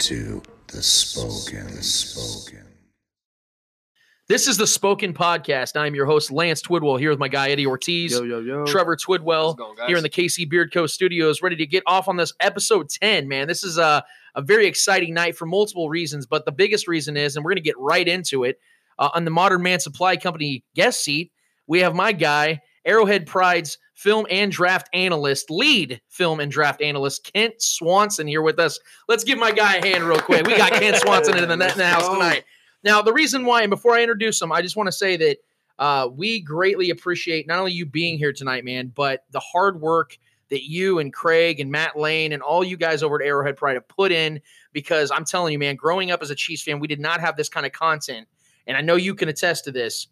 To the Spoken, the Spoken. This is the Spoken Podcast. I'm your host, Lance Twidwell, here with my guy, Eddie Ortiz. Yo, yo, yo. Trevor Twidwell here in the KC Beard Co. studios, ready to get off on this episode 10, man. This is a, a very exciting night for multiple reasons, but the biggest reason is, and we're going to get right into it, uh, on the Modern Man Supply Company guest seat, we have my guy, Arrowhead Pride's film and draft analyst, lead film and draft analyst, Kent Swanson, here with us. Let's give my guy a hand real quick. We got Kent Swanson in the, in the house tonight. Now, the reason why, and before I introduce him, I just want to say that uh, we greatly appreciate not only you being here tonight, man, but the hard work that you and Craig and Matt Lane and all you guys over at Arrowhead Pride have put in. Because I'm telling you, man, growing up as a Chiefs fan, we did not have this kind of content. And I know you can attest to this.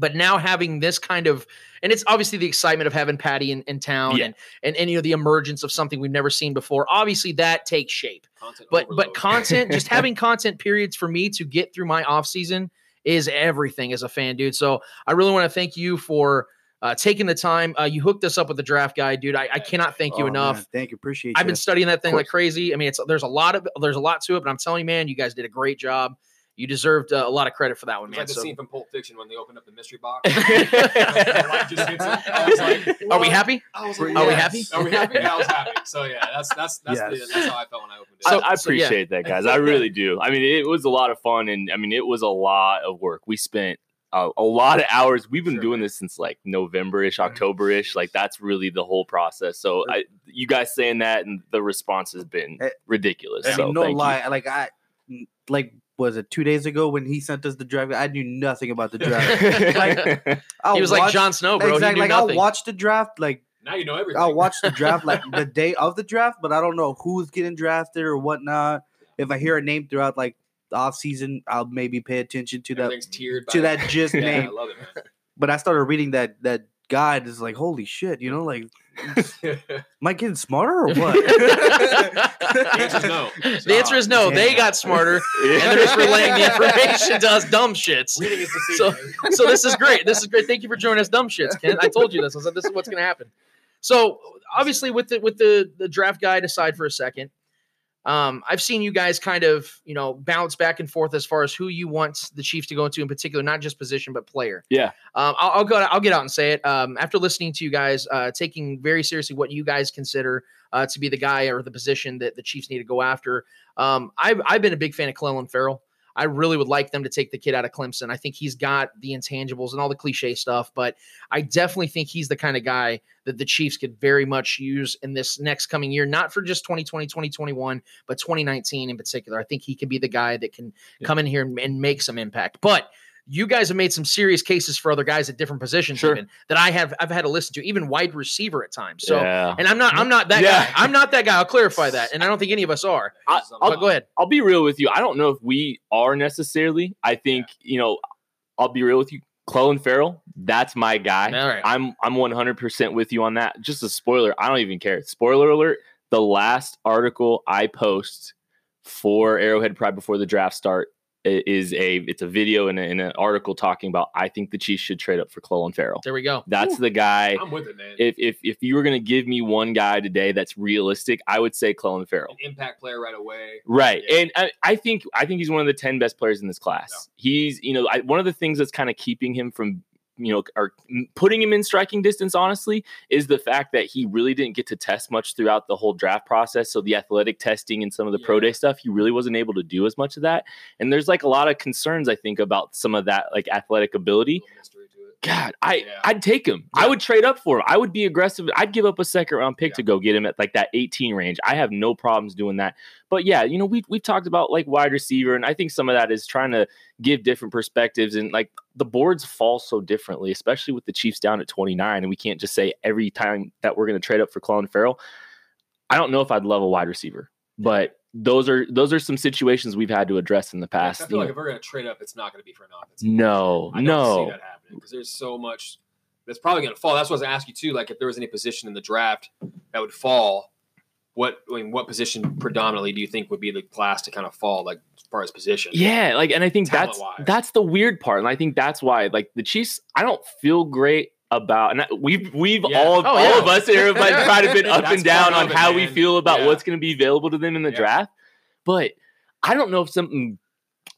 But now having this kind of, and it's obviously the excitement of having Patty in, in town Yeah. and, and, and, you know, the emergence of something we've never seen before. Obviously, that takes shape but but content just having content periods for me to get through my off season is everything as a fan dude so i really want to thank you for uh, taking the time uh, you hooked us up with the draft guide dude i, I cannot thank you Oh, enough man, Thank you. Appreciate you. i've you. been studying that thing like crazy i mean it's there's a lot of there's a lot to it but i'm telling you man you guys did a great job you deserved uh, a lot of credit for that one It's man like the so scene from Pulp Fiction when they opened up the mystery box. The light just hits it. I was like, are we happy like, Are we happy? Are we happy? Yeah, I was happy. So yeah, that's that's that's, the, that's how I felt when I opened it. So- I, I so, yeah. appreciate that, guys. I really do. I mean, it was a lot of fun, and I mean, it was a lot of work. We spent a, a lot of hours. We've been Sure, doing man. this since like November-ish, Mhm. October-ish. Like that's really the whole process. So, I, you guys saying that, and the response has been Eh, ridiculous. I so, no thank you. lie. Like I, like was it two days ago when he sent us the draft? I knew nothing about the draft. Like, I'll he was like watch- Jon Snow, bro. Exactly. He knew Like nothing. I'll watch the draft. Like now you know everything. I'll watch the draft like the day of the draft, but I don't know who's getting drafted or whatnot. If I hear a name throughout like the off season, I'll maybe pay attention to that tiered to that just yeah, name. I love But I started reading that that guide. Is like holy shit, you know, like it. am I getting smarter or what? the answer is no. the answer is no. They got smarter, and they're just relaying the information to us dumb shits. Reading is So, so this is great. This is great. Thank you for joining us, dumb shits, Ken. I told you this. I said this is what's going to happen. So, obviously, with the with the the draft guide aside for a second, um, I've seen you guys kind of you know bounce back and forth as far as who you want the Chiefs to go into in particular, not just position but player. Yeah. Um, I'll, I'll go. I'll get out and say it. Um, after listening to you guys, uh, taking very seriously what you guys consider uh, to be the guy or the position that the Chiefs need to go after. Um, I've I've been a big fan of Clelin Ferrell. I really would like them to take the kid out of Clemson. I think he's got the intangibles and all the cliche stuff, but I definitely think he's the kind of guy that the Chiefs could very much use in this next coming year, not for just 2020, 2021, but 2019 in particular. I think he can be the guy that can come in here and, and make some impact. But you guys have made some serious cases for other guys at different positions, Sure. even that I have I've had to listen to, even wide receiver at times. So yeah. and I'm not I'm not that Yeah. guy. I'm not that guy. I'll clarify that. And I don't think any of us are. I- But go ahead. I'll be real with you. I don't know if we are necessarily. I think you know. I'll be real with you. Clelin Ferrell, that's my guy. All right. I'm I'm 100% with you on that. Just a spoiler. I don't even care. Spoiler alert. The last article I post for Arrowhead Pride before the draft start i- is a it's a video and, a, and an article talking about I think the Chiefs should trade up for Clelin Ferrell. There we go. That's the guy. I'm with it, man. If if if you were gonna give me one guy today that's realistic, I would say Clelin Ferrell. An impact player right away. Right, Yeah. and I, I think I think he's one of the ten best players in this class. He's you know I, one of the things that's kind of keeping him from you know are putting him in striking distance. Honestly, is the fact that he really didn't get to test much throughout the whole draft process. So the athletic testing and some of the pro day stuff, he really wasn't able to do as much of that. And there's like a lot of concerns I think about some of that like athletic ability. Little mystery to it. God, I Yeah. I'd take him. I would trade up for him. I would be aggressive. I'd give up a second round pick Yeah. to go get him at like that 18 range. I have no problems doing that. But yeah, you know, we we've talked about like wide receiver, and I think some of that is trying to give different perspectives and like the boards fall so differently, especially with the Chiefs down at 29, and we can't just say every time that we're going to trade up for Clelin Ferrell. I don't know if I'd love a wide receiver But those are those are some situations we've had to address in the I past. feel like know. if we're gonna trade up, it's not gonna be for an offense. No, I no. see that happening because there's so much that's probably gonna fall. That's what I was gonna ask you too. Like if there was any position in the draft that would fall, what I mean, what position predominantly do you think would be the class to kind of fall, like as far as position? Yeah, like, and I think that's Talent-wise. that's the weird part, and I think that's why, like, the Chiefs. I don't feel great about, and we've we've Yeah. all Oh, all yeah. of us here have like, kind of been up and down on it, how we feel about Yeah. what's going to be available to them in the draft. But I don't know if something.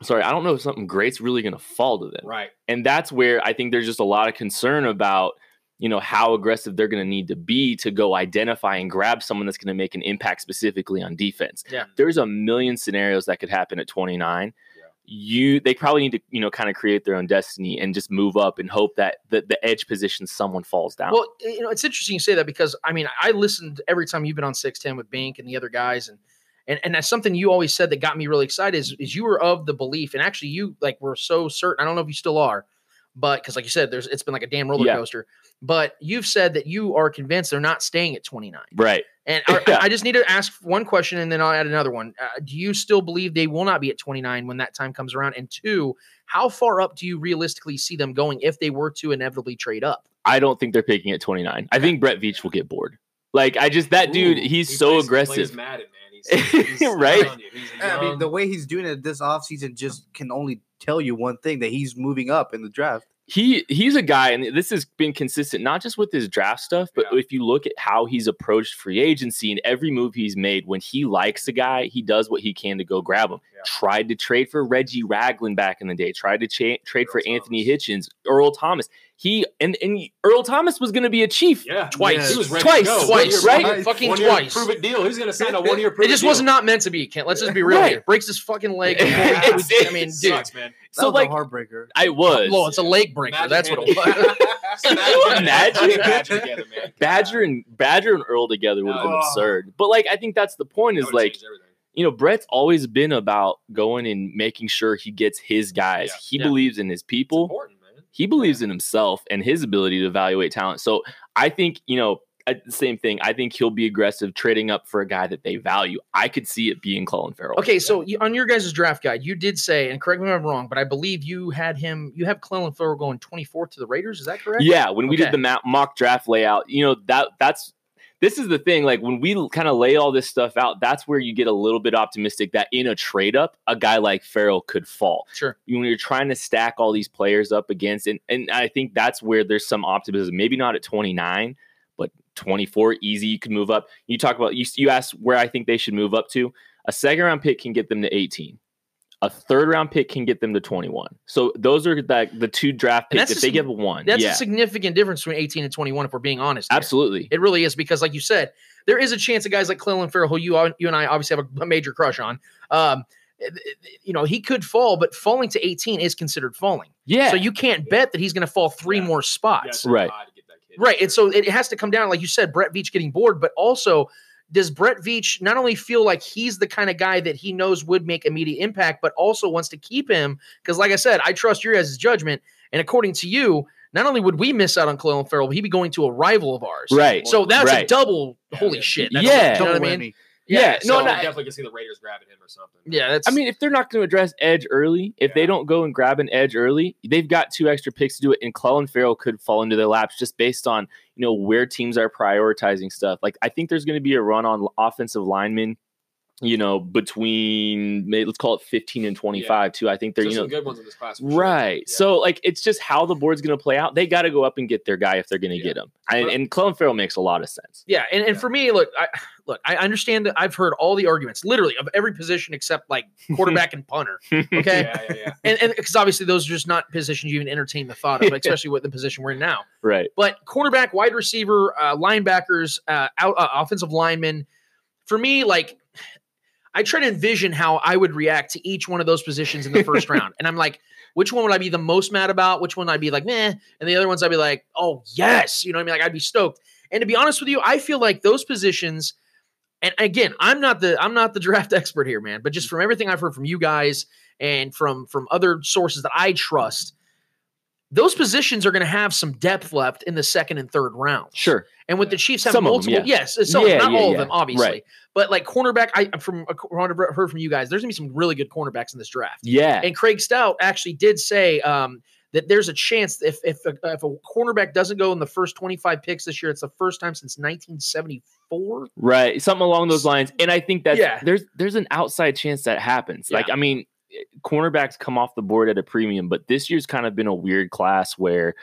Sorry, I don't know if something great's really going to fall to them, Right. and that's where I think there's just a lot of concern about. You know how aggressive they're going to need to be to go identify and grab someone that's going to make an impact specifically on defense. Yeah. there's a million scenarios that could happen at 29 Yeah. You they probably need to you know kind of create their own destiny and just move up and hope that the, the edge position someone falls down Well, you know, it's interesting you say that because I mean, I listened every time you've been on six ten with bank and the other guys, and and and that's something you always said that got me really excited is, is you were of the belief, and actually you like were so certain. I don't know if you still are, but because like you said, there's it's been like a damn roller Yeah. coaster. But you've said that you are convinced they're not staying at 29. right And I, Yeah. I just need to ask one question, and then I'll add another one. Uh, do you still believe they will not be at 29 when that time comes around? And two, how far up do you realistically see them going if they were to inevitably trade up? i don't think they're picking at 29 i think brett veach will get bored like i just that dude he's he so plays- aggressive Plays Madden, man. He's, he's, I'm Right? telling you, he's mean, the way he's doing it this offseason just can only tell you one thing that he's moving up in the draft. he he's a guy and this has been consistent not just with his draft stuff but Yeah. if you look at how he's approached free agency and every move he's made when he likes a guy he does what he can to go grab him Yeah. tried to trade for reggie ragland back in the day tried to cha- trade for Earl anthony hitchens earl thomas he and, and earl thomas was going to be a chief yeah, Twice. He was ready Twice. Twice, right? one Fucking year twice. Prove it deal. He was going to sign a one year. It just was not meant to be, Kent. Let's just be real Right. here. Breaks his fucking leg. before we- It's- we- I mean, dude. sucks, man. That so was like a heartbreaker. i was Well, it's a leg breaker. Magic That's what it was. Can you imagine? Badger together, man. badger and badger and earl together would have been Oh. absurd but like i think that's the point Is like you know, Brett's always been about going and making sure he gets his guys. Yeah. He Yeah. believes in his It's people. Important, man. He believes in himself and his ability to evaluate talent. So I think, you know, I- the same thing. I think he'll be aggressive trading up for a guy that they value. I could see it being Colin Farrell. Okay, so on your guys' draft guide, you did say, and correct me if I'm wrong, but I believe you had him, you have Clelin Ferrell going 24th to the Raiders. Is that correct? Yeah, when we Okay. did the mock draft layout, you know that that's this is the thing. Like when we kind of lay all this stuff out, that's where you get a little bit optimistic that in a trade up, a guy like Ferrell could fall. Sure. When you're trying to stack all these players up against, and and I think that's where there's some optimism. Maybe not at 29, but 24 easy. You can move up. You talk about you. You asked where I think they should move up to. A second round pick can get them to 18. A third round pick can get them to 21. So those are the, the two draft picks. that's If a they sig- give one, That's yeah, a significant difference between 18 and 21, if we're being honest. here. absolutely. It really is because, like you said, there is a chance of guys like Clelin Ferrell, who you you and I obviously have a, a major crush on. Um, eh, eh, eh, you know, he could fall, but falling to 18 is considered falling. Yeah. So you can't bet that he's going to fall three Yeah. more spots. it's Right. hard to get that kid. Right. And so it has to come down, like you said, Brett Veach getting bored, but also does Brett Veach not only feel like he's the kind of guy that he knows would make immediate impact, but also wants to keep him? Because, like I said, I trust your guys' judgment. And according to you, not only would we miss out on Clelin Ferrell, but he'd be going to a rival of ours. Right. So that's a double. Holy yeah. shit. That's Yeah. You know what I Double mean? Whammy. Yeah, so- no, I no, definitely can see the Raiders grabbing him or something. Yeah. That's, I mean, if they're not going to address edge early, if they don't go and grab an edge early, they've got two extra picks to do it. And Clelin Ferrell could fall into their laps just based on you know where teams are prioritizing stuff. Like I think there's going to be a run on offensive linemen. You know, between let's call it 15 and 25 too. I think they're There's you know some good ones in this class. sure. Right. Yeah. So like it's just how the board's going to play out. They got to go up and get their guy if they're going to Yeah. get him. And, But- and Clelin Ferrell makes a lot of sense. Yeah, and, and Yeah. for me, look, I look, I understand that I've heard all the arguments, literally of every position except like quarterback and punter. Okay. Yeah, yeah, yeah. And and because obviously those are just not positions you even entertain the thought of, especially with the position we're in now. Right. But quarterback, wide receiver, uh, linebackers, uh, out, uh, offensive linemen, for me, like I try to envision how I would react to each one of those positions in the first round, and I'm like, which one would I be the most mad about? Which one I'd be like, meh, and the other ones I'd be like, oh yes, you know what I mean? Like I'd be stoked. And to be honest with you, I feel like those positions. And again, I'm not the I'm not the draft expert here, man. But just from everything I've heard from you guys and from from other sources that I trust, those positions are going to have some depth left in the second and third rounds. Sure. And with the Chiefs have Some of them, multiple, yeah. yes, some, Yeah, not yeah, all of them, obviously, Right. but like cornerback, I from I've heard from you guys, there's gonna be some really good cornerbacks in this draft. Yeah. And Craig Stout actually did say um, that there's a chance if if a, if a cornerback doesn't go in the first 25 picks this year, it's the first time since 1974. Right, something along those lines. And I think that Yeah. there's there's an outside chance that happens. Like, I mean, cornerbacks come off the board at a premium, but this year's kind of been a weird class where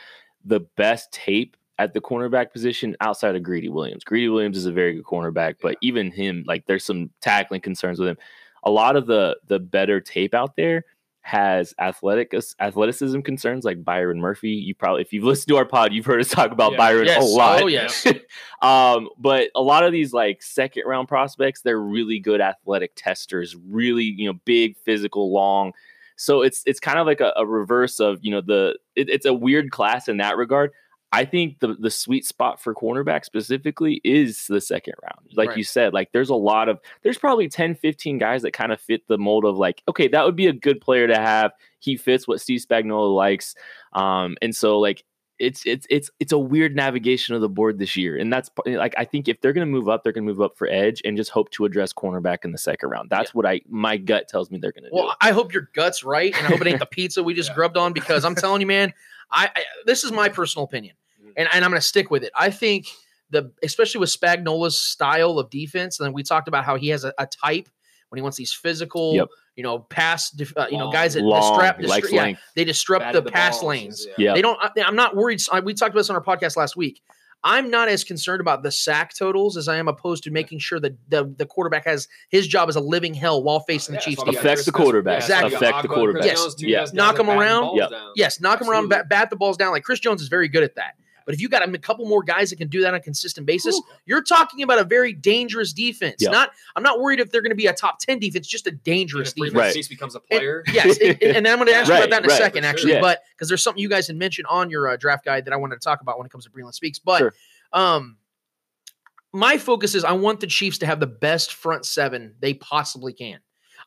the best tape at the cornerback position outside of Greedy Williams. Greedy Williams is a very good cornerback, but even him, like, there's some tackling concerns with him. A lot of the the better tape out there has athletic athleticism concerns like Byron Murphy. You probably if you've listened to our pod, you've heard us talk about Yeah. Byron Yes. a lot. Oh yes. um, but a lot of these like second round prospects, they're really good athletic testers, really, you know, big, physical, long. So it's it's kind of like a, a reverse of, you know, the it, it's a weird class in that regard. I think the the sweet spot for cornerback specifically is the second round. Like Right. you said, like there's a lot of there's probably 10, 15 guys that kind of fit the mold of like, okay, that would be a good player to have. He fits what Steve Spagnuolo likes. Um, and so like it's it's it's it's a weird navigation of the board this year, and that's like I think if they're going to move up, they're going to move up for edge and just hope to address cornerback in the second round. That's what I my gut tells me they're going to Well, do. Well, I hope your guts right, and I hope it ain't the pizza we just grubbed on because I'm telling you, man, I, I this is my personal opinion. And, and I'm going to stick with it. I think the especially with Spagnuolo's style of defense, and then we talked about how he has a, a type when he wants these physical, Yep. you know, pass, def- uh, you know, guys that Long, disrupt, he disrupt yeah, they disrupt Batted the, pass balls, lanes. yeah. Yeah. They don't. I, I'm not worried. I- We talked about this on our podcast last week. I'm not as concerned about the sack totals as I am opposed to making sure that the, the quarterback has his job as a living hell while facing Yeah, the Chiefs. that's why we got defense. Affects the Chris- quarterback. yeah, that's why we got Affect the Ogbah and Chris quarterback. Yes. Jones, two Yeah. Knock down 'em there batting around. Yep. Yes, knock them around, bat, bat the balls down. Like Chris Jones is very good at that. But if you got a couple more guys that can do that on a consistent basis, Ooh. you're talking about a very dangerous defense. Yep. Not, I'm not worried if they're going to be a top ten defense, just a dangerous defense. Right. Cease becomes a And- player. yes, and, and then I'm going to ask you about that in a right, second, for sure. actually. Yeah. But because there's something you guys had mentioned on your uh, draft guide that I wanted to talk about when it comes to Breland Speaks. But Sure. um, my focus is I want the Chiefs to have the best front seven they possibly can.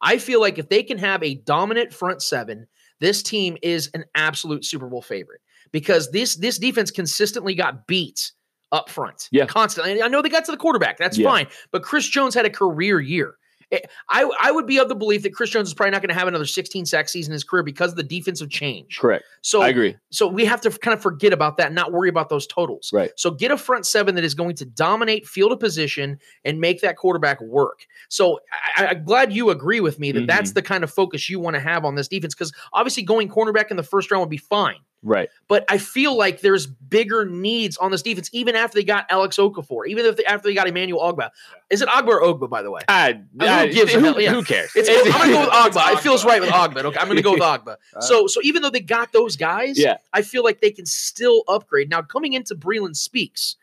I feel like if they can have a dominant front seven, this team is an absolute Super Bowl favorite because this this defense consistently got beat up front. Yeah. Constantly. And I know they got to the quarterback. That's Yeah. fine. But Chris Jones had a career year. Eh, I, I would be of the belief that Chris Jones is probably not going to have another 16 sack season in his career because of the defensive change. Correct. So I agree. so we have to kind of forget about that and not worry about those totals. Right. So get a front seven that is going to dominate field of position and make that quarterback work. So I, I'm glad you agree with me that that's Mhm. the kind of focus you want to have on this defense because obviously going cornerback in the first round would be fine. Right. But I feel like there's bigger needs on this defense, even after they got Alex Okafor, even if they, after they got Emmanuel Ogbah. Is it Ogbah or Ogbah, by the way? I, who I- gives a who. Yeah. who cares? It's, I'm gonna go with It's Ogbah. It feels right with Ogbah. Okay, I'm gonna go with Ogbah. So, so even though they got those guys, Yeah. I feel like they can still upgrade. Now, coming into Breland speaks,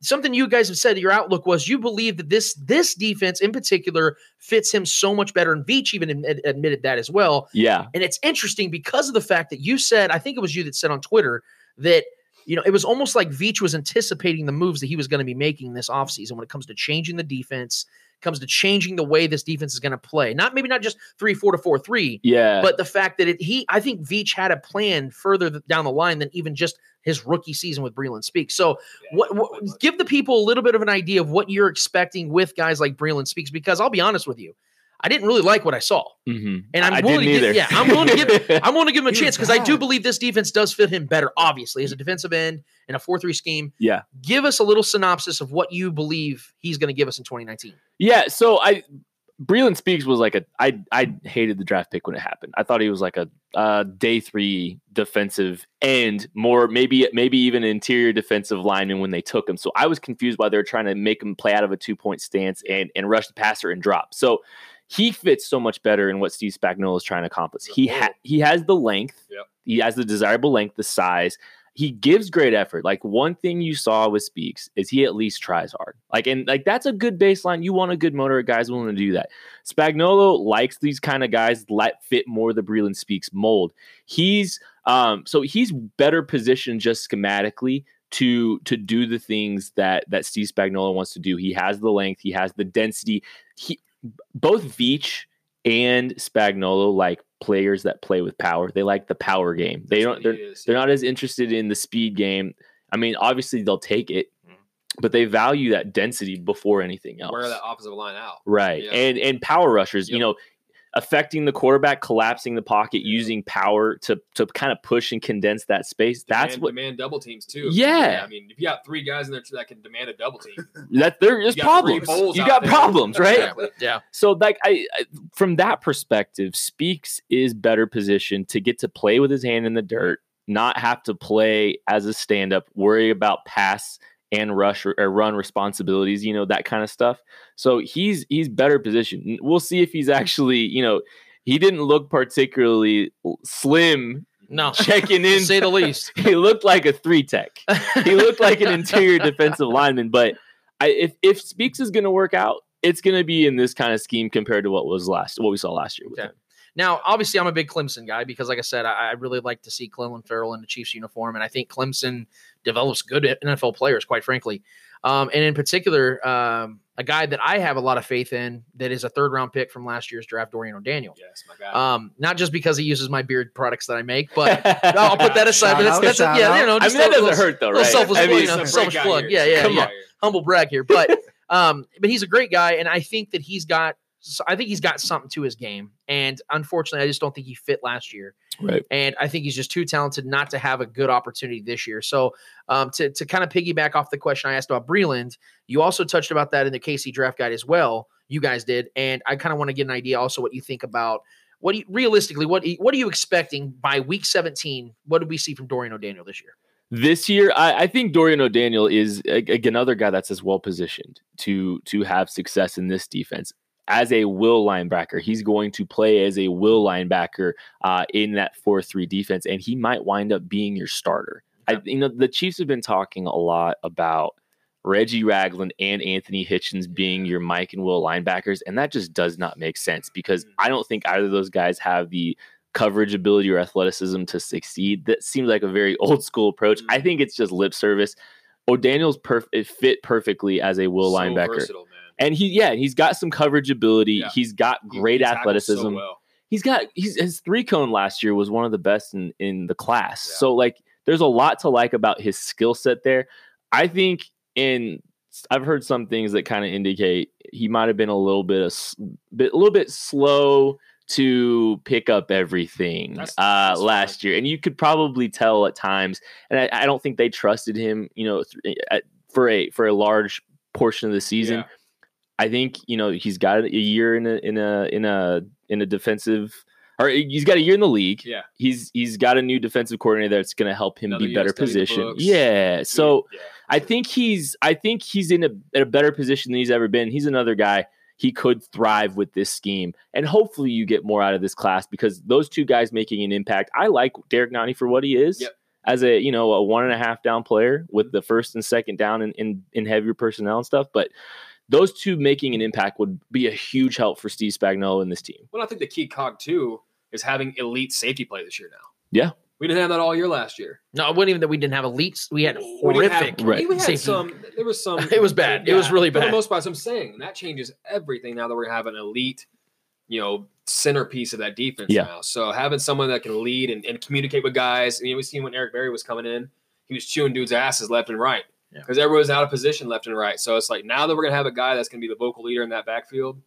something you guys have said your outlook was you believe that this this defense in particular fits him so much better, and Veach even admit- admitted that as well. yeah. And it's interesting because of the fact that you said, I think it was you that said on Twitter that, you know, it was almost like Veach was anticipating the moves that he was going to be making this offseason when it comes to changing the defense, comes to changing the way this defense is going to play. Not maybe not just three, four to four, three, Yeah. but the fact that it, he, I think Veach had a plan further down the line than even just his rookie season with Breland Speaks. So, what, what give the people a little bit of an idea of what you're expecting with guys like Breland Speaks, because I'll be honest with you, I didn't really like what I saw. Mhm. And I'm I willing to didn't give, yeah, I'm willing to give I'm willing to give him a chance because I do believe this defense does fit him better, obviously, as a defensive end in a 4-3 scheme. Yeah. Give us a little synopsis of what you believe he's going to give us in 2019. Yeah, so I Breland Speaks was like a I I hated the draft pick when it happened. I thought he was like a uh, day three defensive end, more maybe maybe even an interior defensive lineman when they took him. So I was confused why they were trying to make him play out of a two point stance and and rush the passer and drop. So he fits so much better in what Steve Spagnuolo is trying to accomplish. He ha- he has the length, Yep. he has the desirable length, the size. He gives great effort. Like one thing you saw with Speaks is he at least tries hard. Like and like that's a good baseline. You want a good motor, a guy's willing to do that. Spagnuolo likes these kind of guys that fit more the Breland Speaks mold. He's um so he's better positioned just schematically to to do the things that that Steve Spagnuolo wants to do. He has the length, he has the density. He both Veach and Spagnuolo like players that play with power. They like the power game. They don't. They're, they're not as interested in the speed game. I mean, obviously they'll take it, Mhm. but they value that density before anything else. Wear that offensive line out. Right. Yeah. And and power rushers, you know, affecting the quarterback, collapsing the pocket, using power to to kind of push and condense that space. That's what demand double teams too. Yeah. I mean, if you got three guys in there that can demand a double team, that there is You got three problems. You got there. problems, right? Exactly. Yeah. So like I, I from that perspective, Speaks is better positioned to get to play with his hand in the dirt, not have to play as a stand-up, worry about pass and rush or, or run responsibilities, you know, that kind of stuff. So he's he's better positioned. We'll see if he's actually, you know, he didn't look particularly slim No. checking To in. say the least. he looked like a three tech. He looked like an interior defensive lineman. But I, if if Speaks is going to work out, it's going to be in this kind of scheme compared to what was last, what we saw last year. With Okay. him. Now, obviously, I'm a big Clemson guy because, like I said, I, I really like to see Clelin Ferrell in the Chiefs uniform, and I think Clemson develops good NFL players, quite frankly. Um, and in particular, um, a guy that I have a lot of faith in that is a third round pick from last year's draft, Dorian O'Daniel. yes, my guy. Um, not just because he uses my beard products that I make, but no, I'll put that aside. Shout But that's, that's a, yeah, you know, I just mean, that a doesn't little- hurt though, little right? selfless I plug, mean, you know, Some selfish plug. here. Yeah, yeah, Come yeah. on. Humble brag here, but um, but he's a great guy, and I think that he's got. So I think he's got something to his game, and unfortunately, I just don't think he fit last year. Right. And I think he's just too talented not to have a good opportunity this year. So, um, to to kind of piggyback off the question I asked about Breland, you also touched about that in the KC draft guide as well. You guys did, and I kind of want to get an idea also what you think about what do you, realistically what what are you expecting by week 17? What did we see from Dorian O'Daniel this year? This year, I, I think Dorian O'Daniel is a- a- another guy that's as well positioned to to have success in this defense. As a will linebacker, he's going to play as a will linebacker uh, in that four three defense, and he might wind up being your starter. I, you know, the Chiefs have been talking a lot about Reggie Ragland and Anthony Hitchens being your Mike and Will linebackers, and that just does not make sense because I don't think either of those guys have the coverage ability or athleticism to succeed. That seems like a very old school approach. I think it's just lip service. O'Daniel's perf- it fit perfectly as a will So linebacker. versatile. And he, yeah, he's got some coverage ability. Yeah. He's got great he so athleticism. well. He's got he's his three cone last year was one of the best in in the class. Yeah. So like, there's a lot to like about his skill set there. I think in I've heard some things that kind of indicate he might have been a little bit, s- bit a little bit slow to pick up everything That's- uh, that's last year, and you could probably tell at times. And I, I don't think they trusted him, you know, th- at, for a for a large portion of the season. Yeah. I think you know he's got a year in a in a in a in a defensive, or he's got a year in the league. Yeah. He's he's got a new defensive coordinator that's going to help him Another be better to study the positioned. Yeah. So Yeah. I think he's I think he's in a, in a better position than he's ever been. He's another guy he could thrive with this scheme, and hopefully you get more out of this class because those two guys making an impact. I like Derrick Nnadi for what he is. Yep. As a you know a one and a half down player with mm-hmm. the first and second down in, in in heavier personnel and stuff, but those two making an impact would be a huge help for Steve Spagnuolo and this team. Well, I think the key cog too is having elite safety play this year now. Yeah. We didn't have that all year last year. No, it wasn't even that we didn't have elites. We had We horrific. have- Right. We had safety. some. There was some. It was bad. It was really For bad. the most part, I'm saying and that changes everything now that we're gonna have an elite, you know, centerpiece of that defense Yeah. now. So having someone that can lead and, and communicate with guys. I mean, we seen when Eric Berry was coming in, he was chewing dudes' asses left and right Yeah. Because everyone was out of position left and right. So it's like now that we're gonna have a guy that's gonna be the vocal leader in that backfield.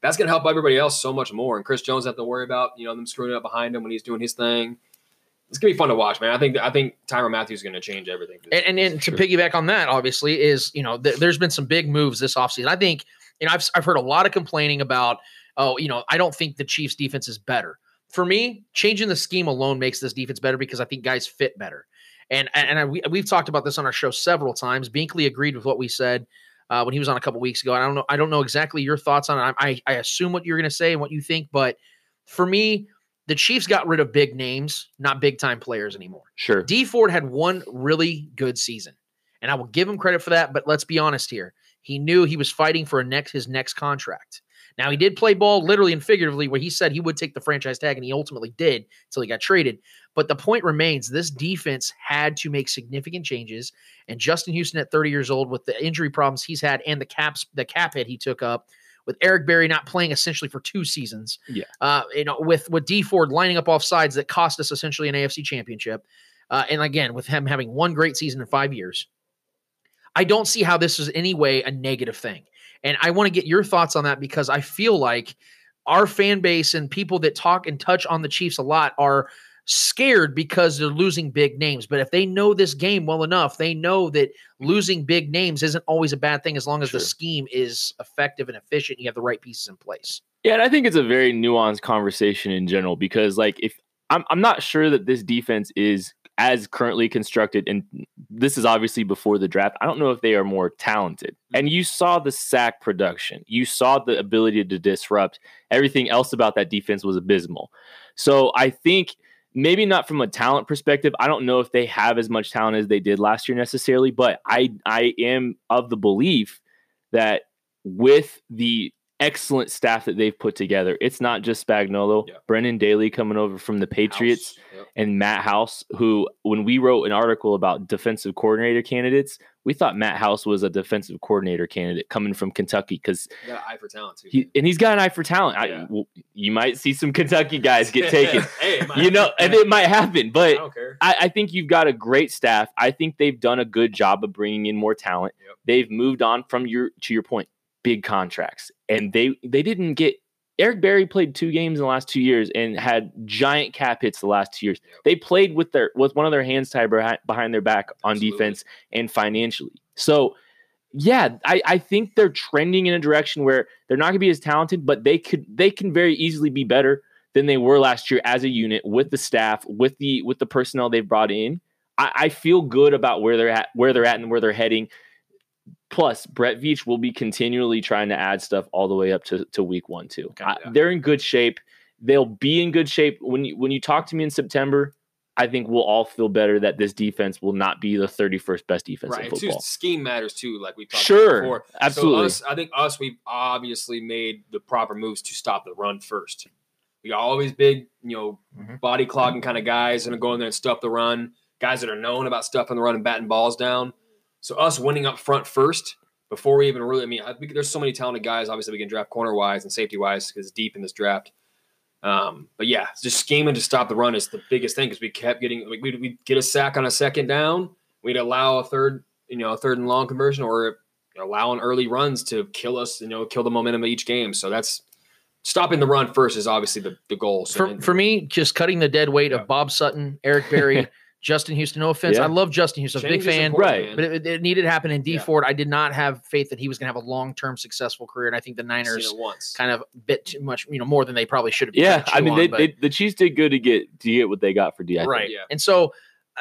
That's gonna help everybody else so much more. And Chris Jones have to worry about you know them screwing up behind him when he's doing his thing. It's gonna be fun to watch, man. I think I think Tyrann Mathieu is gonna change everything. And, and, and to piggyback on that, obviously, is you know th- there's been some big moves this offseason. I think you know I've I've heard a lot of complaining about oh you know I don't think the Chiefs defense is better. For me, changing the scheme alone makes this defense better because I think guys fit better. And and I, we, we've talked about this on our show several times. Binkley agreed with what we said uh, when he was on a couple weeks ago. I don't know I don't know exactly your thoughts on it. I I, I assume what you're going to say and what you think, but for me, the Chiefs got rid of big names, not big time players anymore. Sure. Dee Ford had one really good season, and I will give him credit for that. But let's be honest here: he knew he was fighting for a next his next contract. Now he did play ball literally and figuratively, where he said he would take the franchise tag, and he ultimately did until he got traded. But the point remains: this defense had to make significant changes, and Justin Houston, at 30 years old, with the injury problems he's had and the caps the cap hit he took up with Eric Berry not playing essentially for two seasons. Yeah. Uh, you know, with with Dee Ford lining up off sides that cost us essentially an AFC championship. Uh, and again, with him having one great season in five years, I don't see how this is any way a negative thing. And I want to get your thoughts on that because I feel like our fan base and people that talk and touch on the Chiefs a lot are scared because they're losing big names. But if they know this game well enough, they know that losing big names isn't always a bad thing as long as the scheme is effective and efficient. And you have the right pieces in place. Yeah, and I think it's a very nuanced conversation in general because, like, if I'm, I'm not sure that this defense is as currently constructed, and this is obviously before the draft. I don't know if they are more talented. And mm-hmm. you saw the sack production, you saw the ability to disrupt. Everything else about that defense was abysmal. So I think maybe not from a talent perspective. I don't know if they have as much talent as they did last year necessarily, but I I am of the belief that with the excellent staff that they've put together, it's not just Spagnuolo, Yeah. Brendan Daly coming over from the Patriots House. And Matt House, who when we wrote an article about defensive coordinator candidates, we thought Matt House was a defensive coordinator candidate coming from Kentucky because Got an eye for talent too. he and he's got an eye for talent. I, well, you might see some Kentucky guys get taken, hey, you know, and it might happen, I but don't care. I, I think you've got a great staff. I think they've done a good job of bringing in more talent. Yep. They've moved on from your to your point, big contracts, and they they didn't get. Eric Berry played two games in the last two years and had giant cap hits the last two years. They played with their with one of their hands tied behind, their back on Absolutely. defense and financially. So, yeah, I, I think they're trending in a direction where they're not going to be as talented, but they could they can very easily be better than they were last year as a unit with the staff, with the with the personnel they've brought in. I, I feel good about where they're at, where they're at, and where they're heading. Plus, Brett Veach will be continually trying to add stuff all the way up to, to week one too. I- yeah. They're in good shape. They'll be in good shape when you when you talk to me in September. I think we'll all feel better that this defense will not be the 31st best defense right. in football. scheme matters too, like we talked Sure, about before. absolutely. So us, I think us, we've obviously made the proper moves to stop the run first. We got all these big, you know, Mhm. body clogging kind of guys and go in there and stuff the run. Guys that are known about stuffing the run and batting balls down. So us winning up front first before we even really. I mean, I think there's so many talented guys. Obviously, we can draft corner wise and safety wise because deep in this draft. Um, but yeah, just scheming to stop the run is the biggest thing because we kept getting like we'd, we'd get a sack on a second down, we'd allow a third, you know, a third and long conversion or allowing early runs to kill us, you know, kill the momentum of each game. So that's stopping the run first is obviously the, the goal. So For, then- for me, just cutting the dead weight Yeah. of Bob Sutton, Eric Berry, Justin Houston. No offense, Yeah. I love Justin Houston. I'm big fan. Right. But it, it needed to happen in D Yeah. Ford. I did not have faith that he was going to have a long term successful career, and I think the Niners once. kind of bit too much, you know, more than they probably should have. Yeah, I mean, on, they, but- they, the Chiefs did good to get to get what they got for D. I think. right. Yeah. And so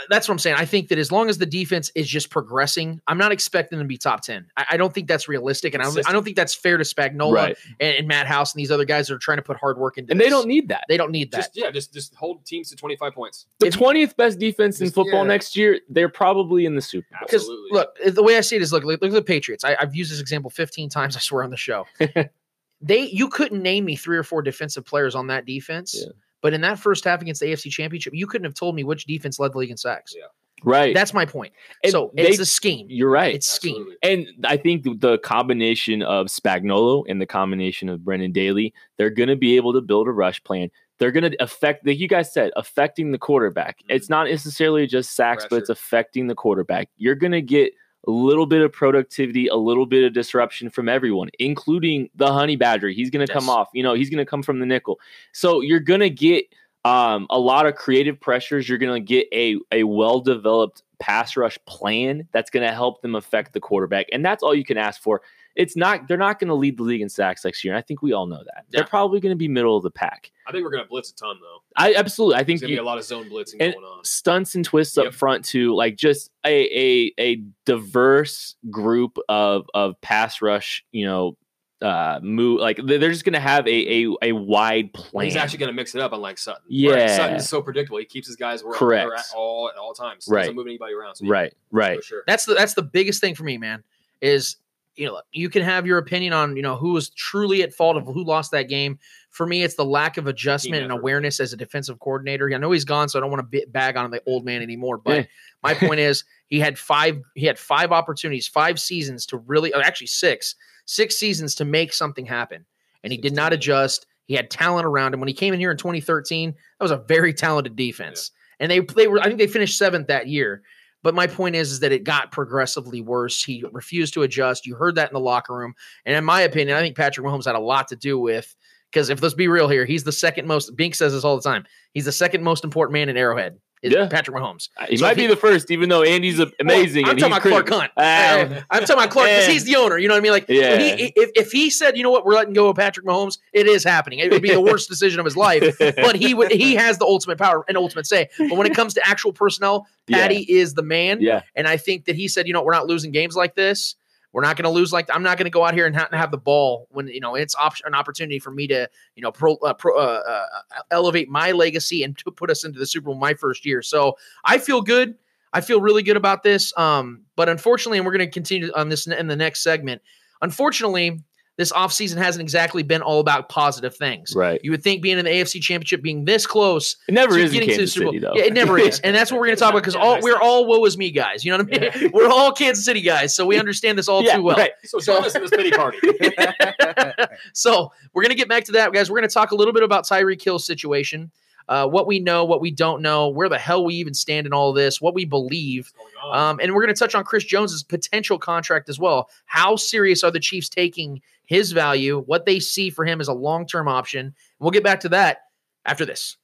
that's what I'm saying. I think that as long as the defense is just progressing, I'm not expecting them to be top ten. I, I don't think that's realistic, and I don't, I don't think that's fair to Spagnuolo Right. and, and Matt House and these other guys that are trying to put hard work into. And they don't need that. They don't need that. Just yeah, just just hold teams to 25 points. The If twentieth best defense in football yeah. next year, they're probably in the Super Bowl. Because look, eh, the way I see it is look, look, look at the Patriots. I, I've used this example 15 times, I swear, on the show. they you couldn't name me three or four defensive players on that defense. Yeah. But in that first half against the AFC Championship, you couldn't have told me which defense led the league in sacks. Yeah. Right. That's my point. And so they- it's a scheme. You're right. It's scheme. And I think the combination of Spagnuolo and the combination of Brendan Daly, they're going to be able to build a rush plan. They're going to affect, like you guys said, affecting the quarterback. Mhm. It's not necessarily just sacks, but it's affecting the quarterback. You're going to get a little bit of productivity, a little bit of disruption from everyone, including the Honey Badger. He's going to come off. You know, he's going to come from the nickel. So you're going to get um, a lot of creative pressures. You're going to get a a well developed pass rush plan that's going to help them affect the quarterback, and that's all you can ask for. It's not they're not going to lead the league in sacks next year. And I think we all know that. Yeah. They're probably going to be middle of the pack. I think we're gonna blitz a ton though. I absolutely. I think There's gonna be a lot of zone blitzing and going on. stunts and twists up front too, like just a a a diverse group of of pass rush. You know. Uh, move like they're they're just gonna have a a, a wide plan. He's actually going to mix it up, unlike Sutton. Yeah. Right, Sutton's so predictable. He keeps his guys where where they're at all at all times. Right. Doesn't move anybody around. So right, right. For sure. That's the that's the biggest thing for me, man. Is you know you can have your opinion on you know who was truly at fault of who lost that game. For me, it's the lack of adjustment and awareness as a defensive coordinator. I know he's gone, so I don't want to bag on the old man anymore. But Yeah. my point is, he had five he had five opportunities, five seasons to really, or actually six, six seasons to make something happen, and he did not adjust. He had talent around him when he came in here in 2013. That was a very talented defense, and they they were I think they finished seventh that year. But my point is, is that it got progressively worse. He refused to adjust. You heard that in the locker room, and in my opinion, I think Patrick Mahomes had a lot to do with because if let's be real here, he's the second most. Bink says this all the time. He's the second most important man in Arrowhead. Is Yeah. Patrick Mahomes. He So might if be the first, even though Andy's amazing. Well, I'm and talking he's about Clark. Hunt. Um, I'm talking about Clark because he's the owner. You know what I mean? Like, Yeah. he, if, if he said, you know what, we're letting go of Patrick Mahomes, it is happening. It would be the worst decision of his life. But he would, he has the ultimate power and ultimate say. But when it comes to actual personnel, Yeah. Patty is the man. yeah, And I think that he said, you know, we're not losing games like this. We're not going to lose like I'm not going to go out here and ha- have the ball when you know it's op- an opportunity for me to you know pro, uh, pro, uh, uh, elevate my legacy and to put us into the Super Bowl my first year. So I feel good. I feel really good about this. Um, but unfortunately, and we're going to continue on this in the next segment. Unfortunately, this offseason hasn't exactly been all about positive things. right. You would think being in the AFC Championship, being this close, It never to is in getting to the Kansas Super Bowl. City, though. Yeah, it never is, and that's what we're going to talk about because all we're all woe is me guys. You know what I mean? We're all Kansas City guys, so we understand this all yeah, too well. right. So join us in this pity party. so we're going to get back to that, guys. We're going to talk a little bit about Tyreek Hill's situation, uh, what we know, what we don't know, where the hell we even stand in all of this, what we believe, um, and we're going to touch on Chris Jones's potential contract as well. How serious are the Chiefs taking his value? What they see for him as a long-term option? And we'll get back to that after this.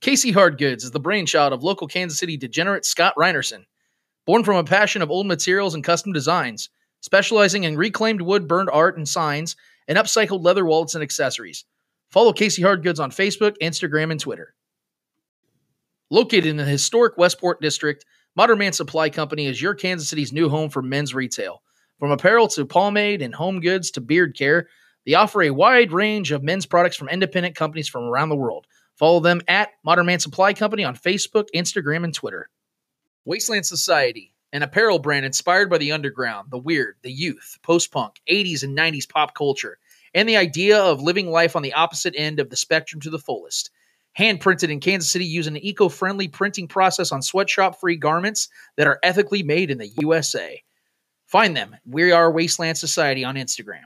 Casey Hardgoods is the brainchild of local Kansas City degenerate Scott Reinerson. Born from a passion of old materials and custom designs, specializing in reclaimed wood burned art and signs, and upcycled leather wallets and accessories. Follow Casey Hardgoods on Facebook, Instagram, and Twitter. Located in the historic Westport district, Modern Man Supply Company is your Kansas City's new home for men's retail. From apparel to pomade and home goods to beard care, they offer a wide range of men's products from independent companies from around the world. Follow them at Modern Man Supply Company on Facebook, Instagram, and Twitter. Wasteland Society, an apparel brand inspired by the underground, the weird, the youth, post punk, 80s and 90s pop culture, and the idea of living life on the opposite end of the spectrum to the fullest. Hand printed in Kansas City using an eco friendly printing process on sweatshop free garments that are ethically made in the USA. Find them. We are Wasteland Society on Instagram.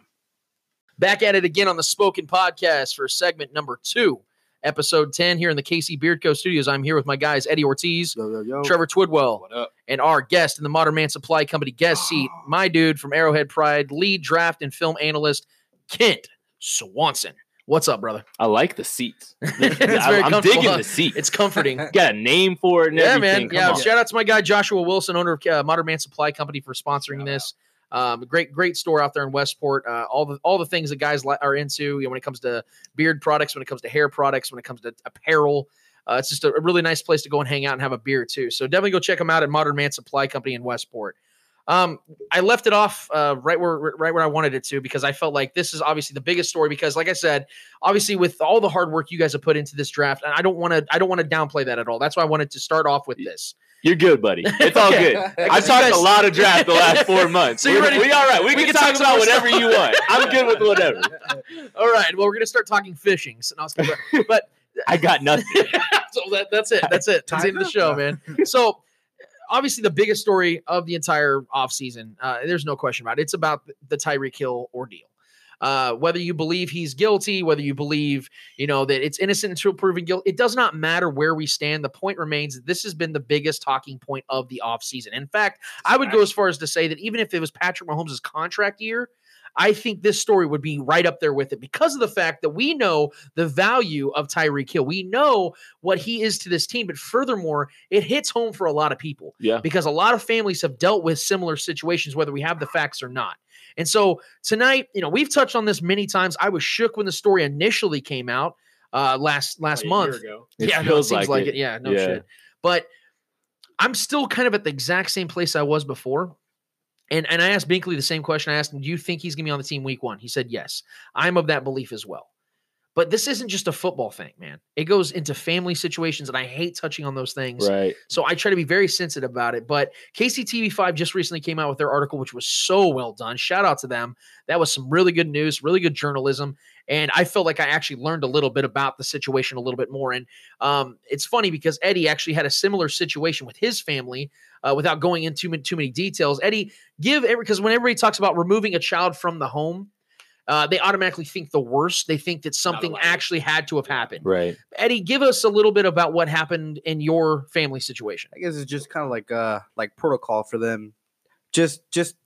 Back at it again on the Spoken Podcast for segment number two, episode 10 here in the KC Beard Co. studios. I'm here with my guys, Eddie Ortiz, Yo, yo, yo. Trevor Twidwell, What up? and our guest in the Modern Man Supply Company guest seat, ah. my dude from Arrowhead Pride, lead draft and film analyst, Kent Swanson. What's up, brother? I like the seats. It's I'm, very I'm comfortable, digging the seat. It's comforting. got a name for it and yeah, everything. man. Come Yeah, on. shout out to my guy Joshua Wilson, owner of uh, Modern Man Supply Company, for sponsoring this. Um, great, great store out there in Westport. Uh, all the all the things that guys li- are into. You know, when it comes to beard products, when it comes to hair products, when it comes to apparel. Uh, it's just a, a really nice place to go and hang out and have a beer too. So definitely go check them out at Modern Man Supply Company in Westport. Um, I left it off uh, right where right where I wanted it to because I felt like this is obviously the biggest story because, like I said, obviously with all the hard work you guys have put into this draft, and I don't want to I don't want to downplay that at all. That's why I wanted to start off with this. You're good, buddy. It's all Okay. good. I I've talked guys- a lot of draft the last four months. So you're We're- ready- We all right. We, we can, can talk talk about whatever stuff. you want. I'm good with whatever. All right, well we're gonna start talking fishing. So, no, it's gonna- but I got nothing. so that, that's it. That's it. That's the end of the show, man. So obviously the biggest story of the entire offseason, uh, there's no question about it. It's about the Tyreek Hill ordeal. Uh, whether you believe he's guilty, whether you believe, you know, that it's innocent until proven guilty, it does not matter where we stand. The point remains that this has been the biggest talking point of the offseason. In fact, I would go as far as to say that even if it was Patrick Mahomes' contract year, I think this story would be right up there with it because of the fact that we know the value of Tyreek Hill. We know what he is to this team, but furthermore, it hits home for a lot of people Yeah. because a lot of families have dealt with similar situations, whether we have the facts or not. And so tonight, you know, we've touched on this many times. I was shook when the story initially came out uh, last last Like a month. year ago. It yeah, no, it feels seems like like it. it. Yeah, no Yeah. shit. But I'm still kind of at the exact same place I was before. And and I asked Binkley the same question. I asked him, "Do you think he's going to be on the team week one?" He said, "Yes." I'm of that belief as well. But this isn't just a football thing, man. It goes into family situations, and I hate touching on those things. Right. So I try to be very sensitive about it. But KCTV5 just recently came out with their article, which was so well done. Shout out to them. That was some really good news, really good journalism. And I felt like I actually learned a little bit about the situation a little bit more. And um, it's funny because Eddie actually had a similar situation with his family. Uh, without going into too many, too many details, Eddie, give every because when everybody talks about removing a child from the home, uh, they automatically think the worst. They think that something actually had to have happened. Right. Eddie, give us a little bit about what happened in your family situation. I guess it's just kind of like uh like protocol for them, just just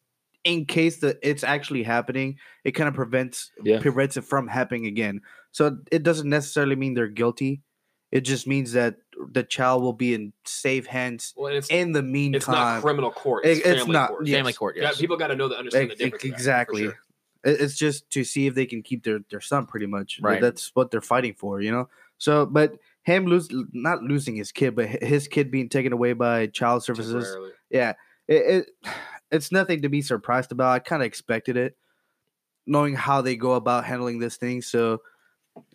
in case that it's actually happening, it kind of prevents Yeah. prevents it from happening again. So it doesn't necessarily mean they're guilty. It just means that the child will be in safe hands Well, it's in the meantime. it's not criminal court. It- It's, it's not- court. yes. Family court, Yeah, people got to know the understand the difference. of exactly. sure. It's just to see if they can keep their their son, pretty much. Right. That's what they're fighting for, you know. So, but him lose not losing his kid, but his kid being taken away by child services. Yeah, it, it it's nothing to be surprised about. I kind of expected it, knowing how they go about handling this thing. So,